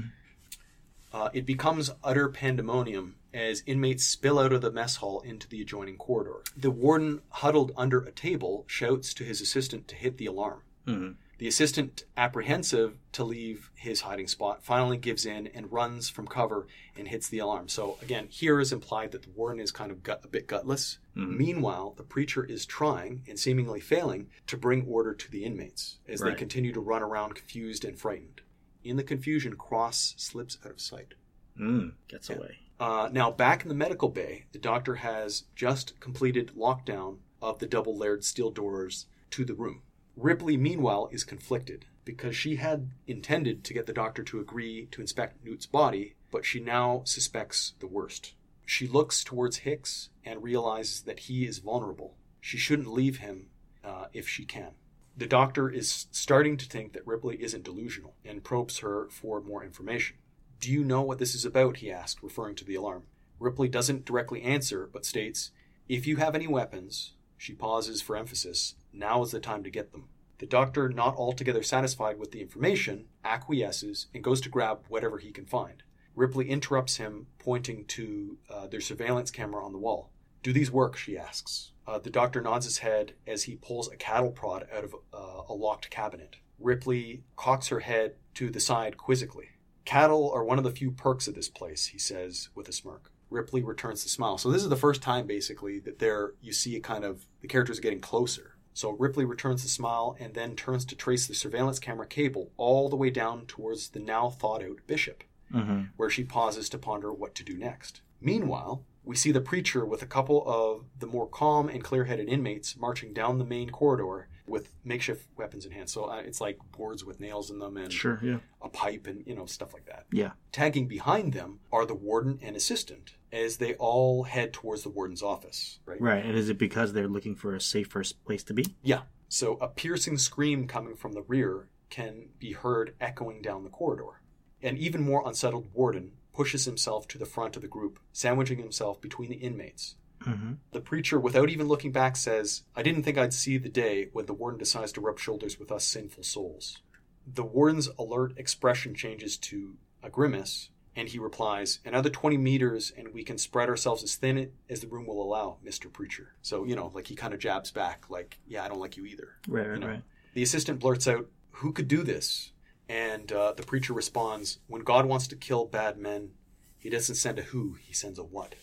Speaker 3: Uh, it becomes utter pandemonium as inmates spill out of the mess hall into the adjoining corridor. The warden, huddled under a table, shouts to his assistant to hit the alarm.
Speaker 4: Mm-hmm.
Speaker 3: The assistant, apprehensive to leave his hiding spot, finally gives in and runs from cover and hits the alarm. So, again, here is implied that the warden is kind of gut, a bit gutless.
Speaker 4: Mhm.
Speaker 3: Meanwhile, the preacher is trying and seemingly failing to bring order to the inmates as they continue to run around confused and frightened. In the confusion, Cross slips out of sight.
Speaker 4: Mm. Gets
Speaker 3: Yeah.
Speaker 4: away.
Speaker 3: Uh, now, back in the medical bay, the doctor has just completed lockdown of the double layered steel doors to the room. Ripley, meanwhile, is conflicted because she had intended to get the doctor to agree to inspect Newt's body, but she now suspects the worst. She looks towards Hicks and realizes that he is vulnerable. She shouldn't leave him uh, if she can. The doctor is starting to think that Ripley isn't delusional and probes her for more information. Do you know what this is about? he asked, referring to the alarm. Ripley doesn't directly answer, but states, If you have any weapons, she pauses for emphasis, now is the time to get them. The doctor, not altogether satisfied with the information, acquiesces and goes to grab whatever he can find. Ripley interrupts him, pointing to uh, their surveillance camera on the wall. Do these work? she asks. Uh, the doctor nods his head as he pulls a cattle prod out of uh, a locked cabinet. Ripley cocks her head to the side quizzically. Cattle are one of the few perks of this place, he says with a smirk. Ripley returns the smile. So this is the first time, basically, that there you see a kind of the characters getting closer. So Ripley returns the smile and then turns to trace the surveillance camera cable all the way down towards the now thawed out Bishop,
Speaker 4: Mm-hmm.
Speaker 3: where she pauses to ponder what to do next. Meanwhile, we see the preacher with a couple of the more calm and clear headed inmates marching down the main corridor with makeshift weapons in hand. So uh, it's like boards with nails in them and
Speaker 4: Sure. Yeah.
Speaker 3: a pipe and, you know, stuff like that.
Speaker 4: Yeah.
Speaker 3: Tagging behind them are the warden and assistant as they all head towards the warden's office, right?
Speaker 4: Right. And is it because they're looking for a safer place to be?
Speaker 3: Yeah. So a piercing scream coming from the rear can be heard echoing down the corridor. An even more unsettled warden pushes himself to the front of the group, sandwiching himself between the inmates.
Speaker 4: Mm-hmm.
Speaker 3: The preacher, without even looking back, says, I didn't think I'd see the day when the warden decides to rub shoulders with us sinful souls. The warden's alert expression changes to a grimace, and he replies, Another 20 meters, and we can spread ourselves as thin as the room will allow, Mr. Preacher. So, you know, like he kind of jabs back, like, Yeah, I don't like you either.
Speaker 4: Right. Right.
Speaker 3: You know.
Speaker 4: Right.
Speaker 3: The assistant blurts out, Who could do this? And uh, the preacher responds, When God wants to kill bad men, he doesn't send a who, he sends a what.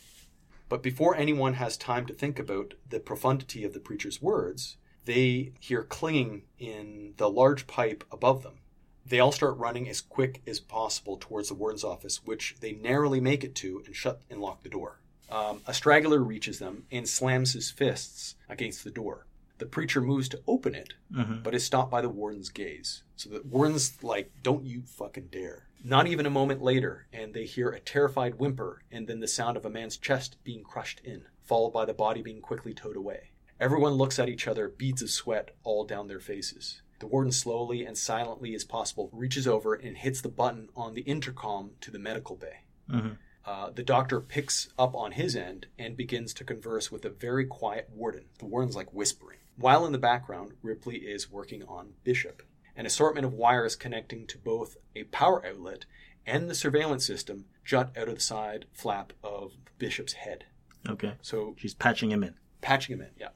Speaker 3: But before anyone has time to think about the profundity of the preacher's words, they hear clinging in the large pipe above them. They all start running as quick as possible towards the warden's office, which they narrowly make it to and shut and lock the door. Um, a straggler reaches them and slams his fists against the door. The preacher moves to open it,
Speaker 4: Mm-hmm.
Speaker 3: but is stopped by the warden's gaze. So the warden's like, "Don't you fucking dare!" Not even a moment later, and they hear a terrified whimper, and then the sound of a man's chest being crushed in, followed by the body being quickly towed away. Everyone looks at each other, beads of sweat all down their faces. The warden slowly and silently as possible reaches over and hits the button on the intercom to the medical bay.
Speaker 4: Mm-hmm.
Speaker 3: Uh, the doctor picks up on his end and begins to converse with a very quiet warden. The warden's like whispering. While in the background, Ripley is working on Bishop. An assortment of wires connecting to both a power outlet and the surveillance system jut out of the side flap of Bishop's head.
Speaker 4: Okay.
Speaker 3: So
Speaker 4: She's patching him in.
Speaker 3: patching him in, yeah.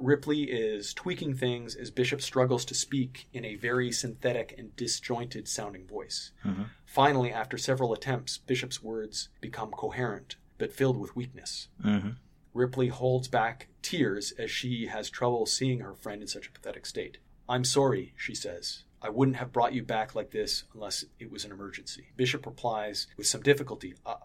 Speaker 3: Ripley is tweaking things as Bishop struggles to speak in a very synthetic and disjointed sounding voice.
Speaker 4: Mhm.
Speaker 3: Finally, after several attempts, Bishop's words become coherent, but filled with weakness.
Speaker 4: Mm-hmm.
Speaker 3: Ripley holds back tears as she has trouble seeing her friend in such a pathetic state. I'm sorry, she says. I wouldn't have brought you back like this unless it was an emergency. Bishop replies with some difficulty, uh,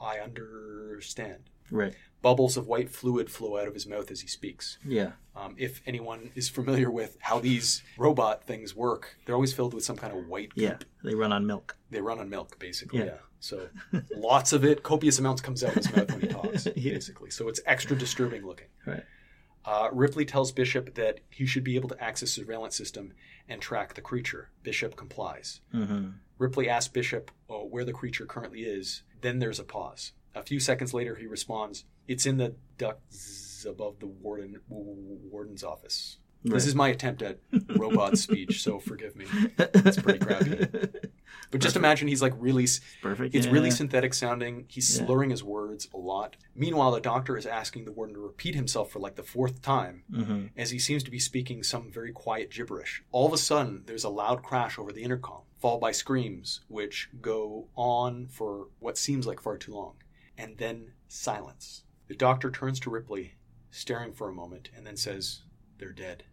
Speaker 3: I understand.
Speaker 4: Right.
Speaker 3: Bubbles of white fluid flow out of his mouth as he speaks.
Speaker 4: Yeah.
Speaker 3: Um, if anyone is familiar with how these robot things work, they're always filled with some kind of white goop.
Speaker 4: Yeah. They run on milk.
Speaker 3: They run on milk, basically.
Speaker 4: Yeah.
Speaker 3: Yeah. So lots of it, copious amounts comes out of his mouth when he talks, [laughs]
Speaker 4: Yeah.
Speaker 3: basically. So it's extra disturbing looking.
Speaker 4: Right.
Speaker 3: Uh, Ripley tells Bishop that he should be able to access the surveillance system and track the creature. Bishop complies.
Speaker 4: Mm-hmm.
Speaker 3: Ripley asks Bishop oh, where the creature currently is. Then there's a pause. A few seconds later, he responds, "It's in the ducts above the warden warden's office."
Speaker 4: Right.
Speaker 3: This is my attempt at robot speech, so forgive me. It's pretty crappy. [laughs] But just imagine he's like really
Speaker 4: Perfect.
Speaker 3: it's
Speaker 4: yeah.
Speaker 3: really synthetic sounding. He's
Speaker 4: Yeah.
Speaker 3: slurring his words a lot. Meanwhile, the doctor is asking the warden to repeat himself for like the fourth time
Speaker 4: Mm-hmm.
Speaker 3: as he seems to be speaking some very quiet gibberish. All of a sudden, there's a loud crash over the intercom, followed by screams, which go on for what seems like far too long. And then silence. The doctor turns to Ripley, staring for a moment, and then says, They're dead.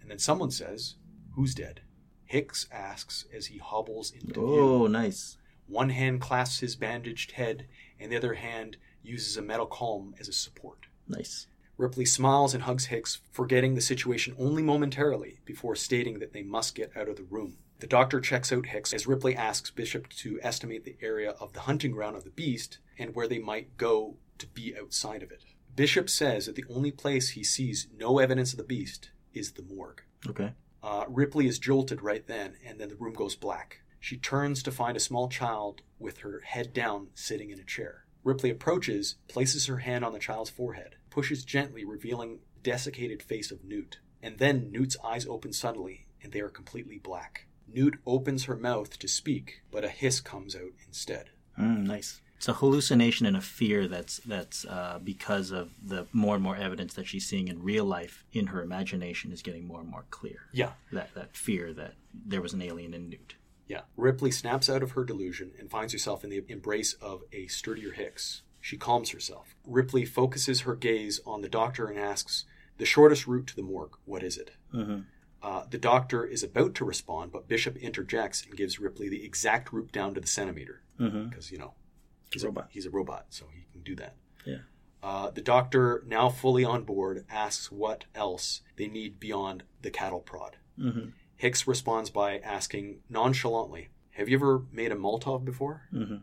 Speaker 3: And then someone says, Who's dead? Hicks asks as he hobbles into view.
Speaker 4: Oh, nice.
Speaker 3: One hand clasps his bandaged head, and the other hand uses a metal column as a support.
Speaker 4: Nice.
Speaker 3: Ripley smiles and hugs Hicks, forgetting the situation only momentarily before stating that they must get out of the room. The doctor checks out Hicks as Ripley asks Bishop to estimate the area of the hunting ground of the beast and where they might go to be outside of it. Bishop says that the only place he sees no evidence of the beast is the morgue.
Speaker 4: Okay.
Speaker 3: Uh, Ripley is jolted right then, and then the room goes black. She turns to find a small child with her head down sitting in a chair. Ripley approaches, places her hand on the child's forehead, pushes gently, revealing the desiccated face of Newt. And then Newt's eyes open suddenly, and they are completely black. Newt opens her mouth to speak, but a hiss comes out instead.
Speaker 4: Mm, nice. It's a hallucination and a fear that's that's uh, because of the more and more evidence that she's seeing in real life in her imagination is getting more and more clear.
Speaker 3: Yeah,
Speaker 4: That that fear that there was an alien in Newt.
Speaker 3: Yeah. Ripley snaps out of her delusion and finds herself in the embrace of a sturdier Hicks. She calms herself. Ripley focuses her gaze on the doctor and asks, The shortest route to the morgue, what is it?
Speaker 4: Mhm.
Speaker 3: Uh, the doctor is about to respond, but Bishop interjects and gives Ripley the exact route down to the centimeter.
Speaker 4: Mhm.
Speaker 3: Because, you know, he's
Speaker 4: Robot.
Speaker 3: A, he's a robot, so he can do that.
Speaker 4: Yeah.
Speaker 3: Uh, the doctor, now fully on board, asks what else they need beyond the cattle prod.
Speaker 4: Mhm.
Speaker 3: Hicks responds by asking nonchalantly, Have you ever made a Molotov before?
Speaker 4: Mhm.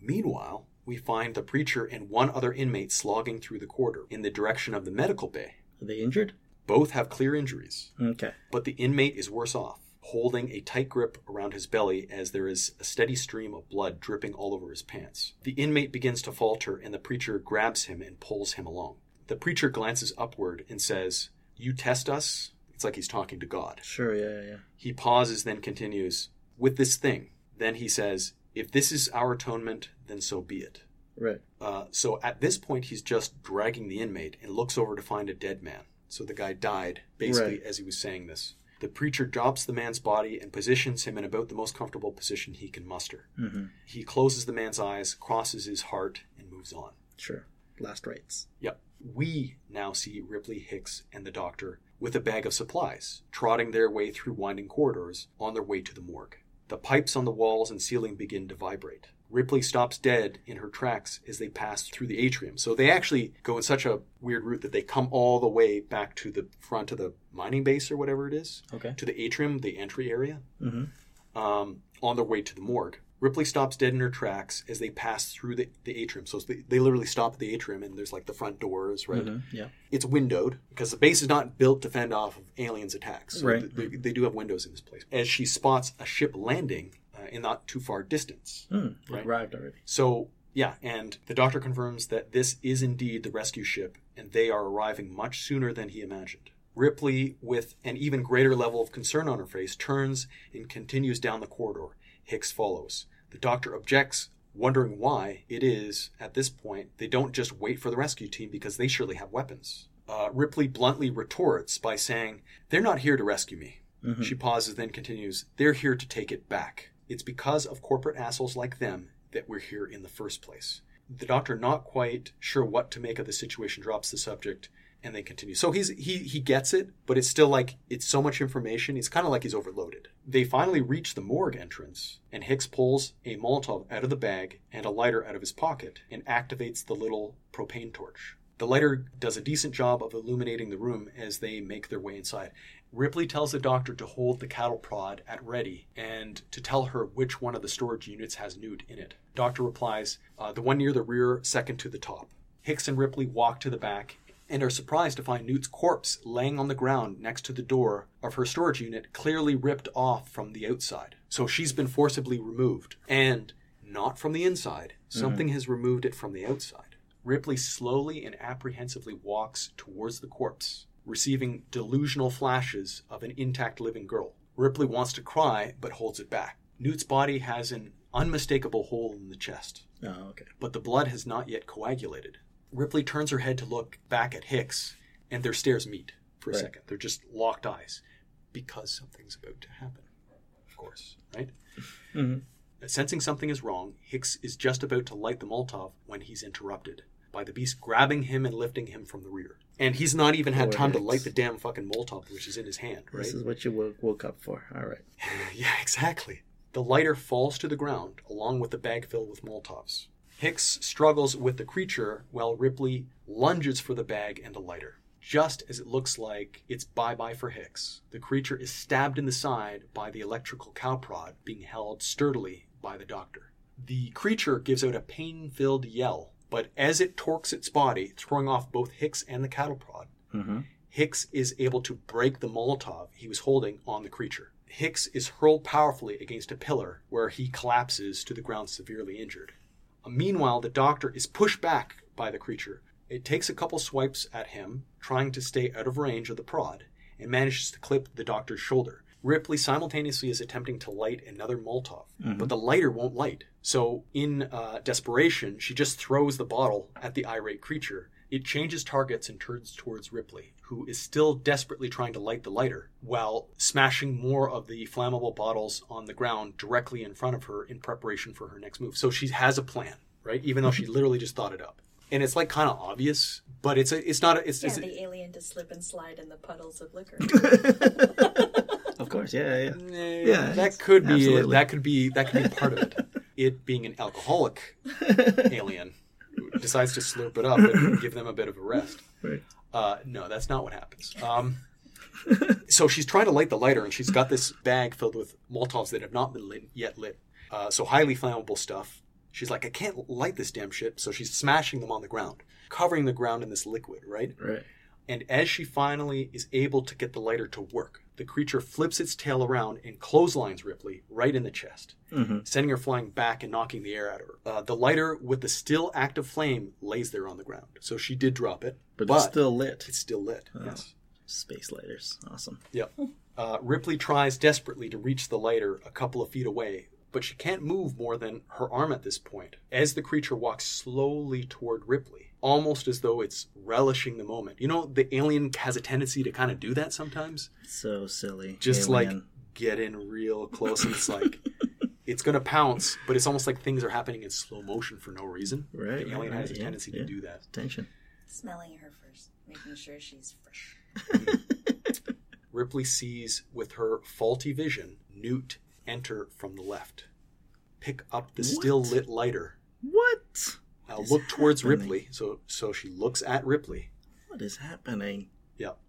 Speaker 3: Meanwhile, we find the preacher and one other inmate slogging through the corridor in the direction of the medical bay.
Speaker 4: Are they injured?
Speaker 3: Both have clear injuries,
Speaker 4: Okay.
Speaker 3: but the inmate is worse off, holding a tight grip around his belly as there is a steady stream of blood dripping all over his pants. The inmate begins to falter, and the preacher grabs him and pulls him along. The preacher glances upward and says, You test us? It's like he's talking to God.
Speaker 4: Sure. Yeah. Yeah. yeah.
Speaker 3: He pauses, then continues, With this thing. Then he says, If this is our atonement, then so be it.
Speaker 4: Right.
Speaker 3: Uh, so at this point, he's just dragging the inmate and looks over to find a dead man. So the guy died, basically,
Speaker 4: Right.
Speaker 3: as he was saying this. The preacher drops the man's body and positions him in about the most comfortable position he can muster.
Speaker 4: Mhm.
Speaker 3: He closes the man's eyes, crosses his heart, and moves on.
Speaker 4: Sure. Last rites.
Speaker 3: Yep. We now see Ripley, Hicks, and the doctor with a bag of supplies, trotting their way through winding corridors on their way to the morgue. The pipes on the walls and ceiling begin to vibrate. Ripley stops dead in her tracks as they pass through the atrium. So they actually go in such a weird route that they come all the way back to the front of the mining base or whatever it is,
Speaker 4: Okay.
Speaker 3: to the atrium, the entry area
Speaker 4: Mhm.
Speaker 3: um, on their way to the morgue. Ripley stops dead in her tracks as they pass through the, the atrium. So they, they literally stop at the atrium, and there's like the front doors, right?
Speaker 4: Mhm. Yeah.
Speaker 3: It's windowed because the base is not built to fend off of aliens' attacks. So
Speaker 4: Right.
Speaker 3: th- They, they do have windows in this place. As she spots a ship landing in not too far distance.
Speaker 4: Hmm.
Speaker 3: Right.
Speaker 4: Arrived already.
Speaker 3: So, yeah, and the doctor confirms that this is indeed the rescue ship, and they are arriving much sooner than he imagined. Ripley, with an even greater level of concern on her face, turns and continues down the corridor. Hicks follows. The doctor objects, wondering why it is, at this point, they don't just wait for the rescue team because they surely have weapons. Uh, Ripley bluntly retorts by saying, They're not here to rescue me. She pauses, then continues, They're here to take it back. It's because of corporate assholes like them that we're here in the first place. The doctor, not quite sure what to make of the situation, drops the subject and they continue. So he's he he gets it, but it's still like it's so much information. It's kind of like he's overloaded. They finally reach the morgue entrance, and Hicks pulls a Molotov out of the bag and a lighter out of his pocket and activates the little propane torch. The lighter does a decent job of illuminating the room as they make their way inside. Ripley tells the doctor to hold the cattle prod at ready and to tell her which one of the storage units has Newt in it. Doctor replies, uh, the one near the rear, second to the top. Hicks and Ripley walk to the back and are surprised to find Newt's corpse laying on the ground next to the door of her storage unit, clearly ripped off from the outside. So she's been forcibly removed. And not from the inside, something has removed it from the outside. Ripley slowly and apprehensively walks towards the corpse, receiving delusional flashes of an intact living girl. Ripley wants to cry, but holds it back. Newt's body has an unmistakable hole in the chest,
Speaker 4: Oh, okay.
Speaker 3: but the blood has not yet coagulated. Ripley turns her head to look back at Hicks, and their stares meet for a
Speaker 4: Right.
Speaker 3: second. They're just locked eyes because something's about to happen, of course, right?
Speaker 4: Mhm.
Speaker 3: Sensing something is wrong, Hicks is just about to light the Molotov when he's interrupted by the beast grabbing him and lifting him from the rear. And he's not even had time to light the damn fucking Molotov, which is in his hand, right?
Speaker 4: This is what you woke, woke up for. All right. [laughs]
Speaker 3: yeah, exactly. The lighter falls to the ground along with the bag filled with Molotovs. Hicks struggles with the creature while Ripley lunges for the bag and the lighter. Just as it looks like it's bye bye for Hicks, the creature is stabbed in the side by the electrical cow prod being held sturdily by the doctor. The creature gives out a pain filled yell, but as it torques its body, throwing off both Hicks and the cattle prod,
Speaker 4: Mm-hmm.
Speaker 3: Hicks is able to break the Molotov he was holding on the creature. Hicks is hurled powerfully against a pillar where he collapses to the ground severely injured. Uh, Meanwhile, the doctor is pushed back by the creature. It takes a couple swipes at him, trying to stay out of range of the prod, and manages to clip the doctor's shoulder. Ripley simultaneously is attempting to light another Molotov, but the lighter won't light. So, in uh, desperation, she just throws the bottle at the irate creature. It changes targets and turns towards Ripley, who is still desperately trying to light the lighter, while smashing more of the flammable bottles on the ground directly in front of her in preparation for her next move. So she has a plan, right? Even though she literally just thought it up. And it's like kind of obvious, but it's a, it's not a, it's,
Speaker 2: Yeah,
Speaker 3: it's
Speaker 2: the alien to slip and slide in the puddles of liquor. [laughs] [laughs]
Speaker 4: Of course, yeah, yeah.
Speaker 3: Eh,
Speaker 4: Yeah,
Speaker 3: that could be it. That could be that could be part of it. [laughs] It being an alcoholic [laughs] alien who decides to slurp it up and give them a bit of a rest.
Speaker 4: Right.
Speaker 3: Uh, no, that's not what happens. Um, so she's trying to light the lighter, and she's got this bag filled with Molotovs that have not been lit, yet lit. Uh, so highly flammable stuff. She's like, I can't light this damn shit. So she's smashing them on the ground, covering the ground in this liquid, right?
Speaker 4: Right.
Speaker 3: And as she finally is able to get the lighter to work, the creature flips its tail around and clotheslines Ripley right in the chest, sending her flying back and knocking the air out of her. Uh, the lighter with the still active flame lays there on the ground. So she did drop it,
Speaker 4: But, it's still lit.
Speaker 3: it's still lit. Yes.
Speaker 4: Space lighters. Awesome.
Speaker 3: Yep. Uh, Ripley tries desperately to reach the lighter a couple of feet away, but she can't move more than her arm at this point. As the creature walks slowly toward Ripley, almost as though it's relishing the moment. You know, the alien has a tendency to kind of do that sometimes.
Speaker 4: So silly.
Speaker 3: Just
Speaker 4: Alien.
Speaker 3: like get in real close, and it's like [laughs] it's gonna pounce, but it's almost like things are happening in slow motion for no reason.
Speaker 4: Right,
Speaker 3: The alien
Speaker 4: right,
Speaker 3: has a
Speaker 4: right, yeah,
Speaker 3: tendency
Speaker 4: yeah.
Speaker 3: to do that.
Speaker 4: tension.
Speaker 2: Smelling her first, making sure she's fresh. [laughs]
Speaker 3: Ripley sees with her faulty vision Newt enter from the left. Pick up the still lit lighter.
Speaker 4: What? Is
Speaker 3: look towards
Speaker 4: happening?
Speaker 3: Ripley. So so she looks at Ripley.
Speaker 4: What is happening?
Speaker 3: Yep. [laughs]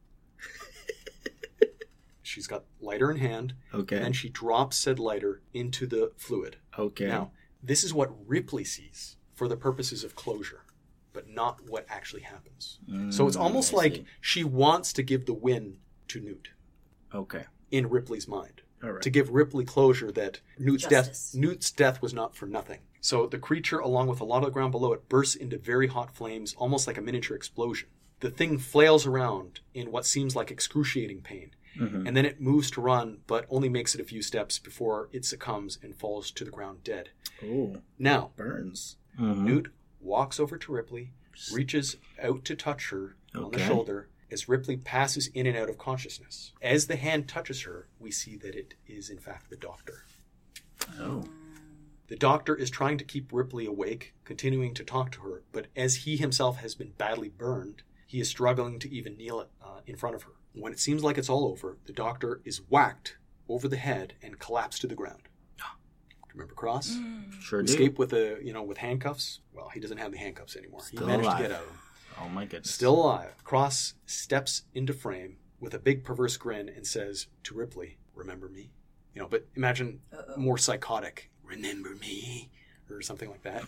Speaker 3: She's got lighter in hand,
Speaker 4: Okay.
Speaker 3: and she drops said lighter into the fluid.
Speaker 4: okay.
Speaker 3: Now, this is what Ripley sees for the purposes of closure, but not what actually happens. so it's
Speaker 4: Mm,
Speaker 3: almost like she wants to give the win to Newt
Speaker 4: Okay.
Speaker 3: in Ripley's mind.
Speaker 4: All right.
Speaker 3: To give Ripley closure that Newt's
Speaker 2: Justice.
Speaker 3: death Newt's death was not for nothing. So the creature, along with a lot of the ground below it, bursts into very hot flames, almost like a miniature explosion. The thing flails around in what seems like excruciating pain,
Speaker 4: Mm-hmm.
Speaker 3: and then it moves to run, but only makes it a few steps before it succumbs and falls to the ground dead.
Speaker 4: Oh,
Speaker 3: Now,
Speaker 4: burns.
Speaker 3: Newt walks over to Ripley, reaches out to touch her on the shoulder as Ripley passes in and out of consciousness. As the hand touches her, we see that it is, in fact, the doctor.
Speaker 4: Oh.
Speaker 3: The doctor is trying to keep Ripley awake, continuing to talk to her, but as he himself has been badly burned, he is struggling to even kneel uh, in front of her. When it seems like it's all over, the doctor is whacked over the head and collapsed to the ground. Remember Cross?
Speaker 4: Sure do.
Speaker 3: Escape with a you know with handcuffs. Well, he doesn't have the handcuffs anymore. he managed
Speaker 4: alive.
Speaker 3: to get out of them.
Speaker 4: Oh my goodness.
Speaker 3: Still alive. Cross steps into frame with a big perverse grin and says to Ripley, "Remember me?" You know, but imagine more psychotic. Remember me, or something like that.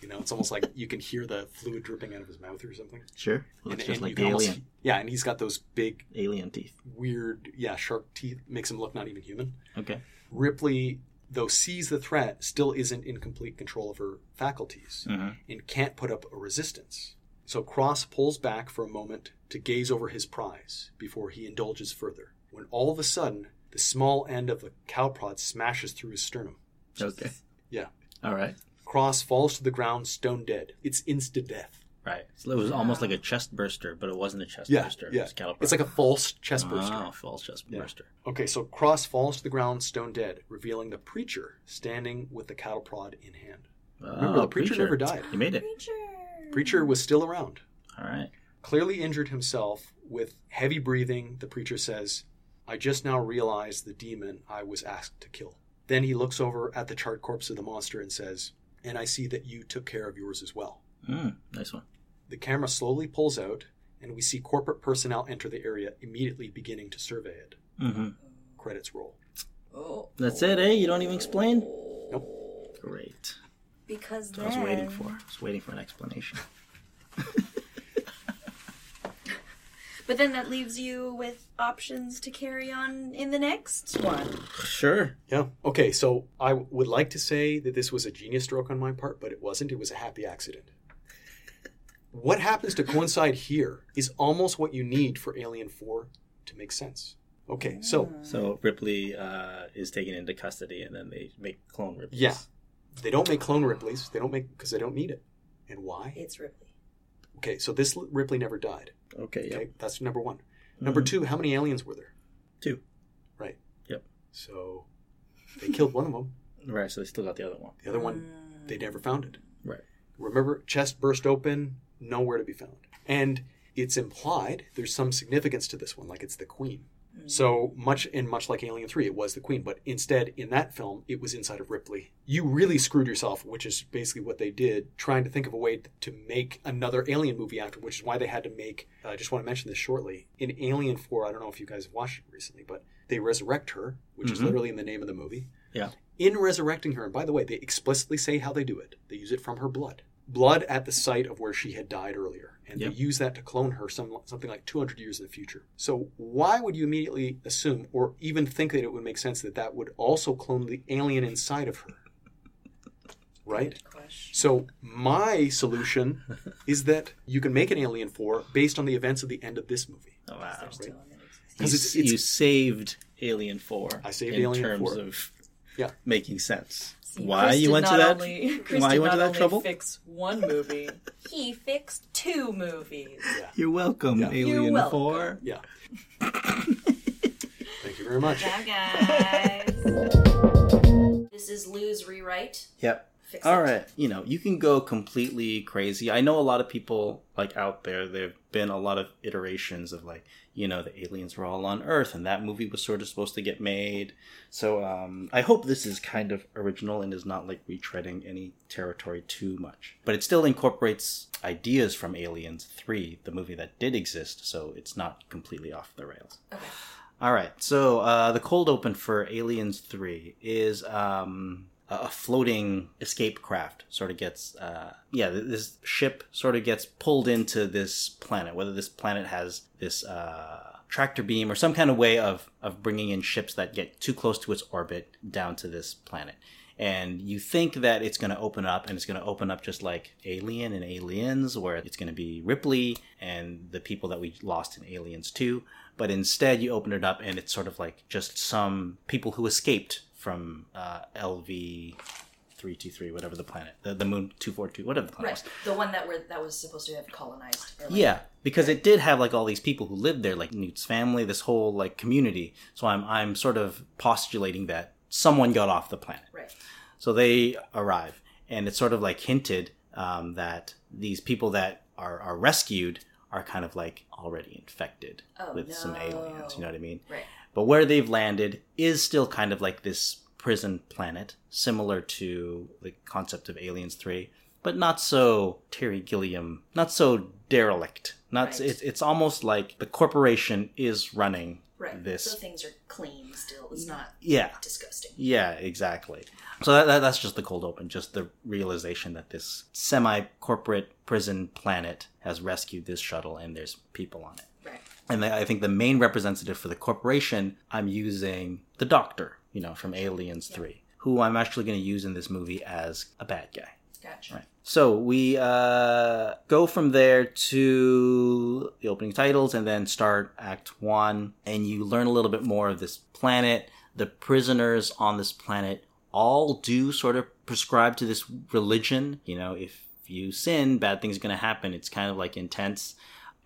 Speaker 3: You know, it's almost like you can hear the fluid dripping out of his mouth or something.
Speaker 4: Sure. Looks
Speaker 3: And-
Speaker 4: just
Speaker 3: and
Speaker 4: like the
Speaker 3: almost-
Speaker 4: alien.
Speaker 3: yeah, and he's got those big,
Speaker 4: Alien teeth.
Speaker 3: weird, yeah, shark teeth. Makes him look not even human.
Speaker 4: Okay.
Speaker 3: Ripley, though sees the threat, still isn't in complete control of her faculties
Speaker 4: Mhm.
Speaker 3: and can't put up a resistance. So Cross pulls back for a moment to gaze over his prize before he indulges further. When all of a sudden, the small end of the cow prod smashes through his sternum.
Speaker 4: Okay.
Speaker 3: Yeah.
Speaker 4: All right.
Speaker 3: Cross falls to the ground stone dead. It's insta death.
Speaker 4: Right. So it was almost like a chest burster, but it wasn't a chest
Speaker 3: Yeah,
Speaker 4: burster. It
Speaker 3: yeah.
Speaker 4: was cattle
Speaker 3: It's like a false chest ah, burster.
Speaker 4: Oh, false chest burster.
Speaker 3: Okay, so Cross falls to the ground stone dead, revealing the preacher standing with the cattle prod in hand. Remember,
Speaker 4: Oh,
Speaker 3: the preacher never died.
Speaker 4: He made it.
Speaker 2: Creature.
Speaker 3: Preacher was still around.
Speaker 4: All right.
Speaker 3: Clearly injured himself, with heavy breathing, the preacher says, I just now realized the demon I was asked to kill. Then he looks over at the charred corpse of the monster and says, And I see that you took care of yours as well.
Speaker 4: Mm, nice one.
Speaker 3: The camera slowly pulls out, and we see corporate personnel enter the area, immediately beginning to survey it.
Speaker 4: Mm-hmm.
Speaker 3: Credits roll.
Speaker 2: Oh,
Speaker 4: That's it, eh? You don't even explain?
Speaker 3: Nope.
Speaker 4: Great.
Speaker 2: Because
Speaker 4: I was waiting for. I was waiting for an explanation. [laughs]
Speaker 2: But then that leaves you with options to carry on in the next one.
Speaker 4: Sure.
Speaker 3: Yeah. Okay, so I would like to say that this was a genius stroke on my part, but it wasn't. It was a happy accident. [laughs] What happens to coincide here is almost what you need for Alien 4 to make sense. Okay, so
Speaker 4: So Ripley uh, is taken into custody, and then they make clone Ripley.
Speaker 3: Yeah. They don't make clone Ripley's. They don't make because they don't need it. And why?
Speaker 2: It's Ripley.
Speaker 3: Okay, so this Ripley never died.
Speaker 4: Okay. Yep.
Speaker 3: Okay, that's number one. Mm-hmm. Number two, how many aliens were there?
Speaker 4: Two.
Speaker 3: Right.
Speaker 4: Yep.
Speaker 3: So they killed one of them.
Speaker 4: Right. So they still got the other one.
Speaker 3: The other one, mm. they never found it.
Speaker 4: Right.
Speaker 3: Remember, chest burst open, nowhere to be found. And it's implied there's some significance to this one, like it's the queen. So mm-hmm. much and much like Alien 3, it was the Queen, but instead in that film, it was inside of Ripley. You really screwed yourself, which is basically what they did, trying to think of a way to make another Alien movie after, which is why they had to make. Uh, I just want to mention this shortly. In Alien 4, I don't know if you guys have watched it recently, but they resurrect her, which is mm-hmm. literally in the name of the movie.
Speaker 4: Yeah.
Speaker 3: In resurrecting her, and by the way, they explicitly say how they do it. They use it from her blood. Blood at the site of where she had died earlier. And
Speaker 4: Yep.
Speaker 3: they use that to clone her some, something like 200 years in the future. So, why would you immediately assume or even think that it would make sense that that would also clone the alien inside of her? Right? So, my solution is that you can make an Alien 4 based on the events of the end of this movie.
Speaker 4: Oh, wow.
Speaker 2: They're still in existence.
Speaker 3: 'Cause
Speaker 4: You,
Speaker 3: it's- it's-
Speaker 4: you saved Alien 4.
Speaker 3: I saved
Speaker 4: in
Speaker 3: Alien
Speaker 4: terms
Speaker 3: 4.
Speaker 4: of
Speaker 3: Yeah.
Speaker 4: making sense.
Speaker 2: See,
Speaker 4: why
Speaker 2: Chris
Speaker 4: you went to that?
Speaker 2: Only, Chris
Speaker 4: why
Speaker 2: did
Speaker 4: you went to that trouble?
Speaker 2: Fix one movie. [laughs] he fixed two movies.
Speaker 4: You're welcome,
Speaker 3: Yeah.
Speaker 4: Alien
Speaker 2: You're welcome.
Speaker 4: 4.
Speaker 3: Yeah. [laughs] Thank you very much.
Speaker 2: Ciao, guys. [laughs] this is Lou's rewrite.
Speaker 4: Yep.
Speaker 2: Fix
Speaker 4: All
Speaker 2: it.
Speaker 4: right, you know, you can go completely crazy. I know a lot of people like out there. There've been a lot of iterations of like, you know, the aliens were all on Earth, and that movie was sort of supposed to get made. So um, I hope this is kind of original and is not like retreading any territory too much. But it still incorporates ideas from Aliens Three, the movie that did exist. So it's not completely off the rails.
Speaker 2: Okay.
Speaker 4: All right. So uh, the cold open for Aliens Three is um, a floating escape craft. Sort of gets uh, yeah. This ship sort of gets pulled into this planet. Whether this planet has this uh, tractor beam or some kind of way of of bringing in ships that get too close to its orbit down to this planet. And you think that it's going to open up, and it's going to open up just like Alien and Aliens, where it's going to be Ripley and the people that we lost in Aliens 2 but instead you open it up and it's sort of like just some people who escaped from uh, LV. 323 whatever the planet the, the moon 242 whatever the planet
Speaker 2: Right. The one that were that was supposed to have colonized. Like,
Speaker 4: yeah because it did have like all these people who lived there like Newt's family this whole like community so i'm i'm sort of postulating that someone got off the planet
Speaker 2: Right.
Speaker 4: so they arrive, and it's sort of like hinted um, that these people that are, are rescued are kind of like already infected
Speaker 2: Oh,
Speaker 4: with some aliens. You know what I mean?
Speaker 2: Right.
Speaker 4: But where they've landed is still kind of like this prison planet, similar to the concept of Aliens 3, but not so Terry Gilliam, not so derelict. Not
Speaker 2: Right.
Speaker 4: it's, it's almost like the corporation is running
Speaker 2: Right.
Speaker 4: this.
Speaker 2: So things are clean still. It's not
Speaker 4: yeah.
Speaker 2: disgusting.
Speaker 4: Yeah, exactly. So that, that, that's just the cold open, just the realization that this semi corporate prison planet has rescued this shuttle and there's people on it. And I think the main representative for the corporation, I'm using the Doctor, you know, from Aliens 3, who I'm actually going to use in this movie as a bad guy.
Speaker 2: Gotcha.
Speaker 4: Right. So we uh, go from there to the opening titles and then start Act One, and you learn a little bit more of this planet. The prisoners on this planet all do sort of prescribe to this religion. You know, if you sin, bad things are going to happen. It's kind of like intense.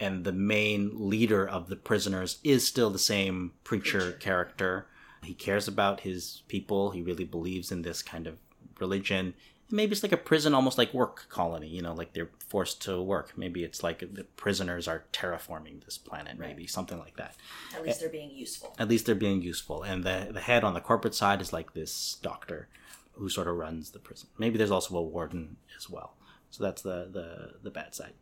Speaker 4: And the main leader of the prisoners is still the same preacher, character. He cares about his people. He really believes in this kind of religion. Maybe it's like a prison almost like work colony you know like they're forced to work. Maybe it's like the prisoners are terraforming this planet maybe something like that.
Speaker 2: At least they're being useful.
Speaker 4: at least they're being useful. And the the head on the corporate side is like this doctor who sort of runs the prison. Maybe there's also a warden as well. So that's the the the bad side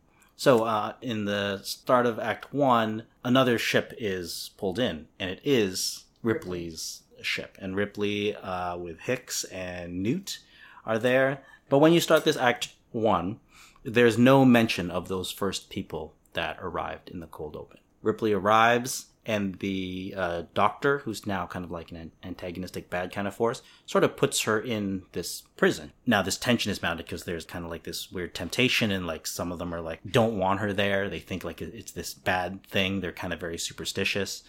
Speaker 4: so uh, in the start of act one another ship is pulled in and it is ripley's ship. And ripley uh, with hicks and newt are there. But when you start this act one there's no mention of those first people that arrived in the cold open. Ripley arrives and the uh, doctor, who's now kind of like an antagonistic bad kind of force, sort of puts her in this prison. Now, this tension is mounted because there's kind of like this weird temptation, and like some of them are like, don't want her there. They think like it's this bad thing. They're kind of very superstitious.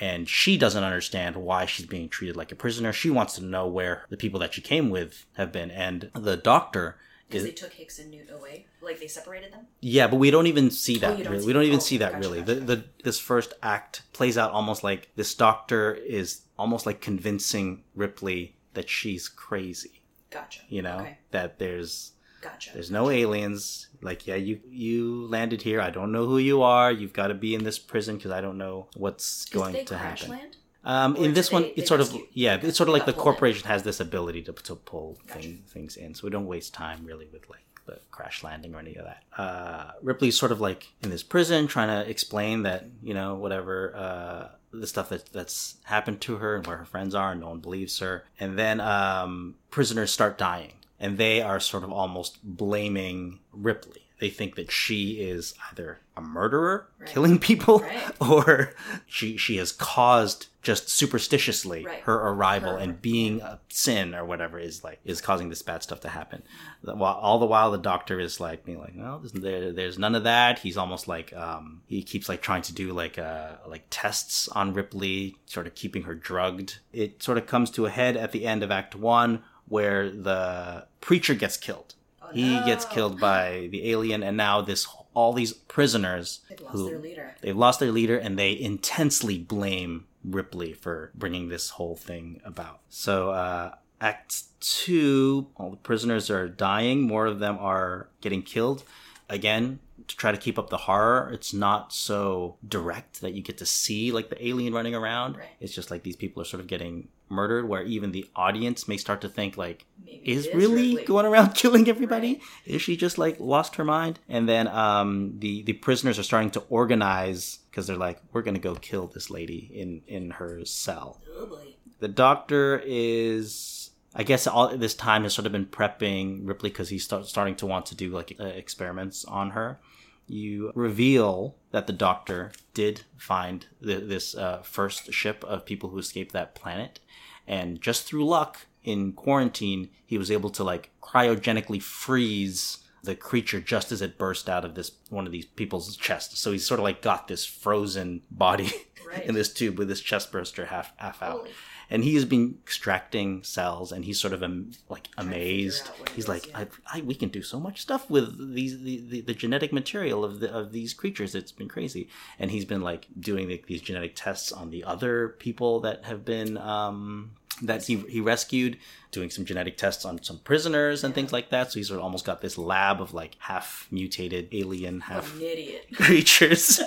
Speaker 4: And she doesn't understand why she's being treated like a prisoner. She wants to know where the people that she came with have been. And the doctor
Speaker 2: Because they took Hicks and Newt away. Like they separated them.
Speaker 4: yeah, but we don't even see oh, that.
Speaker 2: you don't
Speaker 4: really.
Speaker 2: see
Speaker 4: We don't even
Speaker 2: Oh,
Speaker 4: see that
Speaker 2: gotcha,
Speaker 4: really.
Speaker 2: gotcha.
Speaker 4: The, the this first act plays out almost like this doctor is almost like convincing Ripley that she's crazy.
Speaker 2: Gotcha.
Speaker 4: You know
Speaker 2: Okay.
Speaker 4: that there's
Speaker 2: Gotcha.
Speaker 4: There's no aliens. Like, yeah, you you landed here. I don't know who you are. You've got to be in this prison because I don't know what's going to happen.
Speaker 2: land?
Speaker 4: Um, in this one,
Speaker 2: they- they
Speaker 4: it's sort of yeah, it's sort of like the corporation has this ability to to pull
Speaker 2: Gotcha.
Speaker 4: thing, things in, so we don't waste time really with like the crash landing or any of that. Uh, Ripley's sort of like in this prison trying to explain that you know whatever uh, the stuff that that's happened to her and where her friends are, and no one believes her. And then um, prisoners start dying, and they are sort of almost blaming Ripley. They think that she is either a murderer,
Speaker 2: Right.
Speaker 4: killing people,
Speaker 2: Right. [laughs]
Speaker 4: or she she has caused just superstitiously
Speaker 2: Right.
Speaker 4: her arrival
Speaker 2: Her-
Speaker 4: and being a sin or whatever is like is causing this bad stuff to happen. While all the while the doctor is like being like, no, there's, there, there's none of that. He's almost like um, he keeps like trying to do like uh like tests on Ripley, sort of keeping her drugged. It sort of comes to a head at the end of Act One where the preacher gets killed.
Speaker 2: Oh,
Speaker 4: He
Speaker 2: no.
Speaker 4: gets killed by the alien, and now this all these prisoners
Speaker 2: They've lost
Speaker 4: who
Speaker 2: their leader.
Speaker 4: they've lost their leader, and they intensely blame Ripley for bringing this whole thing about. So, uh, Act Two, all the prisoners are dying. More of them are getting killed. Again, to try to keep up the horror, it's not so direct that you get to see like the alien running around.
Speaker 2: Right.
Speaker 4: It's just like these people are sort of getting murdered, where even the audience may start to think like,
Speaker 2: Maybe
Speaker 4: is really
Speaker 2: Ripley.
Speaker 4: going around [laughs] killing everybody?
Speaker 2: Right.
Speaker 4: Is she just like lost her mind? And then um, the the prisoners are starting to organize because they're like, we're gonna go kill this lady in in her cell.
Speaker 2: Oh.
Speaker 4: The doctor is. I guess all this time has sort of been prepping Ripley because he's start, starting to want to do like uh, experiments on her. You reveal that the doctor did find th- this uh, first ship of people who escaped that planet, and just through luck in quarantine, he was able to like cryogenically freeze the creature just as it burst out of this one of these people's chest. So he's sort of like got this frozen body [laughs]
Speaker 2: Right.
Speaker 4: in this tube with this chest burster half half out
Speaker 2: Holy.
Speaker 4: and he has been extracting cells and he's sort of um, like amazed
Speaker 2: out what it
Speaker 4: he's
Speaker 2: is,
Speaker 4: like
Speaker 2: yeah.
Speaker 4: I, I, we can do so much stuff with these the, the, the genetic material of the of these creatures it's been crazy and he's been like doing the, these genetic tests on the other people that have been um that he, he rescued doing some genetic tests on some prisoners and things like that so he's sort of almost got this lab of like half mutated alien half
Speaker 2: an idiot. [laughs] [laughs]
Speaker 4: creatures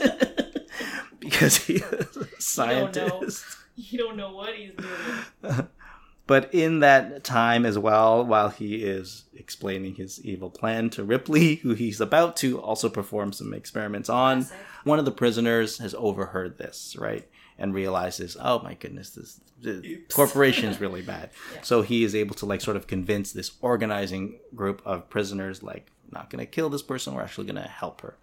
Speaker 4: [laughs] because he is a
Speaker 2: don't know.
Speaker 4: scientist
Speaker 2: You don't know what he's doing.
Speaker 4: But in that time as well, while he is explaining his evil plan to Ripley, who he's about to also perform some experiments on, one of the prisoners has overheard this, right? And realizes, oh my goodness, this [laughs]
Speaker 2: Oops.
Speaker 4: corporation is really [laughs] bad.
Speaker 2: Yeah.
Speaker 4: So he is able to like sort of convince this organizing group of prisoners, like, not gonna kill this person, we're actually gonna help her.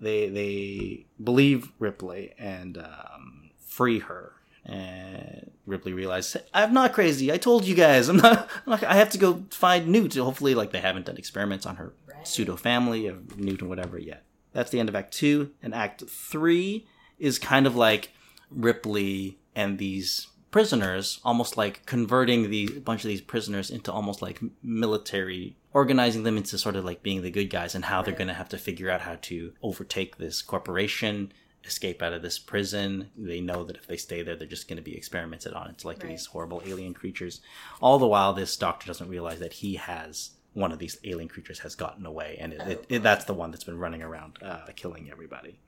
Speaker 4: They they believe Ripley and um, free her. And Ripley realizes, I'm not crazy. I told you guys. I'm not. I'm not I have to go find Newt. Hopefully, like they haven't done experiments on her
Speaker 2: Right.
Speaker 4: pseudo family of Newt and whatever yet. That's the end of Act Two. And Act Three is kind of like Ripley and these prisoners, almost like converting the bunch of these prisoners into almost like military, organizing them into sort of like being the good guys and how they're going to have to figure out how to overtake this corporation, escape out of this prison. They know that if they stay there, they're just going to be experimented on. It's like
Speaker 2: Right.
Speaker 4: these horrible alien creatures. All the while, this doctor doesn't realize that he has one of these alien creatures has gotten away, and it, it, it, that's the one that's been running around, uh, killing everybody.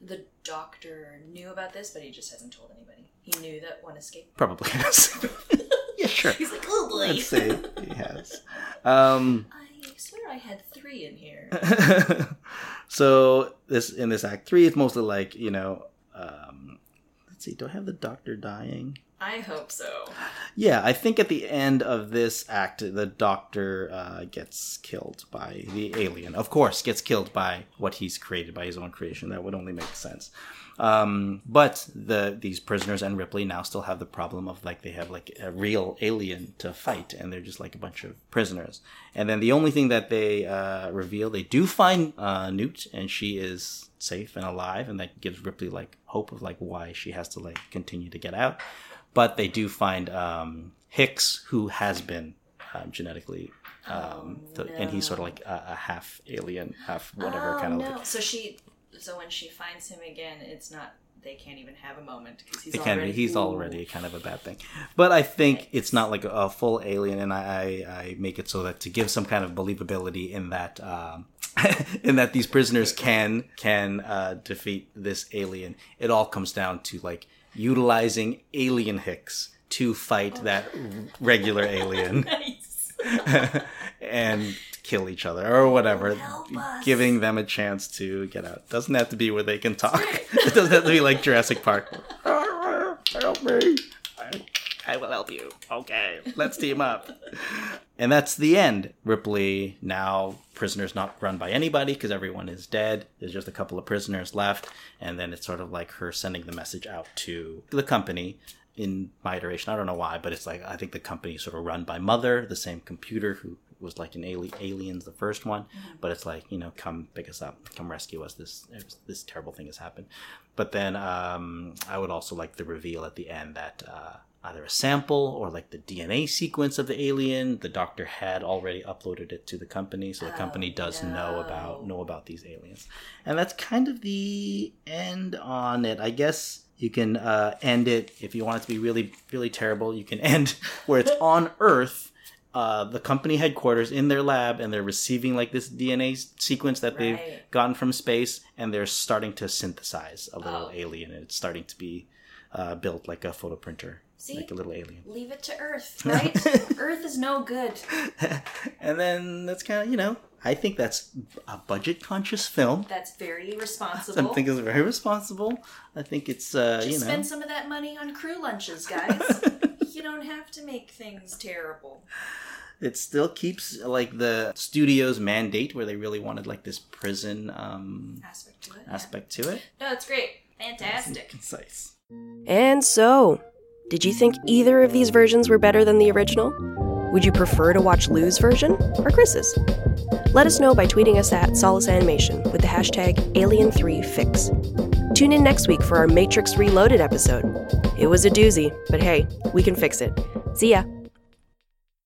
Speaker 2: The doctor knew about this, but he just hasn't told anybody. He knew that one escaped.
Speaker 4: Probably [laughs] has. [laughs] yeah, sure.
Speaker 2: He's like, oh boy.
Speaker 4: Let's say he has. Um,
Speaker 2: I swear I had three in here. [laughs]
Speaker 4: so this in this act three, it's mostly like you know. Um, let's see. Do I have the doctor dying?
Speaker 2: I hope so.
Speaker 4: Yeah, I think at the end of this act, the doctor uh, gets killed by the alien. Of course, gets killed by what he's created by his own creation. That would only make sense. Um, but the these prisoners and Ripley now still have the problem of like they have like a real alien to fight, and they're just like a bunch of prisoners. And then the only thing that they uh, reveal, they do find uh, Newt, and she is safe and alive, and that gives Ripley like hope of like why she has to like continue to get out but they do find um, Hicks, who has been um, genetically, um,
Speaker 2: Oh,
Speaker 4: th- and he's sort of like a, a half alien, half whatever
Speaker 2: oh,
Speaker 4: kind of.
Speaker 2: no. So she, so when she finds him again, it's not they can't even have a moment because he's already
Speaker 4: be. He's
Speaker 2: Ooh.
Speaker 4: already kind of a bad thing. But I think it's not like a, full alien, and I, I, I make it so that to give some kind of believability in that. Um, [laughs] in that these prisoners can can uh, defeat this alien, it all comes down to like utilizing alien Hicks to fight that regular alien [laughs] [laughs] and kill each other or whatever,
Speaker 2: Help us.
Speaker 4: giving them a chance to get out. Doesn't have to be where they can talk. [laughs] it doesn't have to be like Jurassic Park. Help me. I, I will help you. Okay, [laughs] let's team up. And that's the end. Ripley now prisoners not run by anybody because everyone is dead. There's just a couple of prisoners left, and then it's sort of like her sending the message out to the company. In my iteration, I don't know why, but it's like I think the company is sort of run by Mother, the same computer who was like in Ali- Aliens, the first one. But it's like you know, come pick us up, come rescue us. This this terrible thing has happened. But then um, I would also like the reveal at the end that uh, either a sample or like the DNA sequence of the alien, the doctor had already uploaded it to the company, so the company does know about know about these aliens, and that's kind of the end on it. I guess you can uh, end it if you want it to be really really terrible. You can [laughs] end where it's on Earth. Uh, the company headquarters in their lab, and they're receiving like this DNA sequence that they've gotten from space, and they're starting to synthesize a little
Speaker 2: Oh.
Speaker 4: alien, and it's starting to be uh, built like a photo printer,
Speaker 2: See?
Speaker 4: like a little alien.
Speaker 2: Leave it to Earth, [laughs] right? Earth is no good. [laughs]
Speaker 4: and then that's kind of you know, I think that's a budget conscious film.
Speaker 2: That's very responsible.
Speaker 4: I
Speaker 2: responsible.
Speaker 4: think it's very responsible. I think it's uh,
Speaker 2: Just
Speaker 4: you know,
Speaker 2: spend some of that money on crew lunches, guys. [laughs] you don't have to make things terrible.
Speaker 4: it still keeps like the studio's mandate where they really wanted like this prison um,
Speaker 2: Aspect to it. yeah.
Speaker 4: aspect to it.
Speaker 2: No, it's great. Fantastic.
Speaker 4: Concise.
Speaker 1: And so, did you think either of these versions were better than the original? Would you prefer to watch Lou's version or Chris's? Let us know by tweeting us at Solace Animation with the hashtag Alien3Fix. Tune in next week for our Matrix Reloaded episode. It was a doozy, but hey, we can fix it. See ya!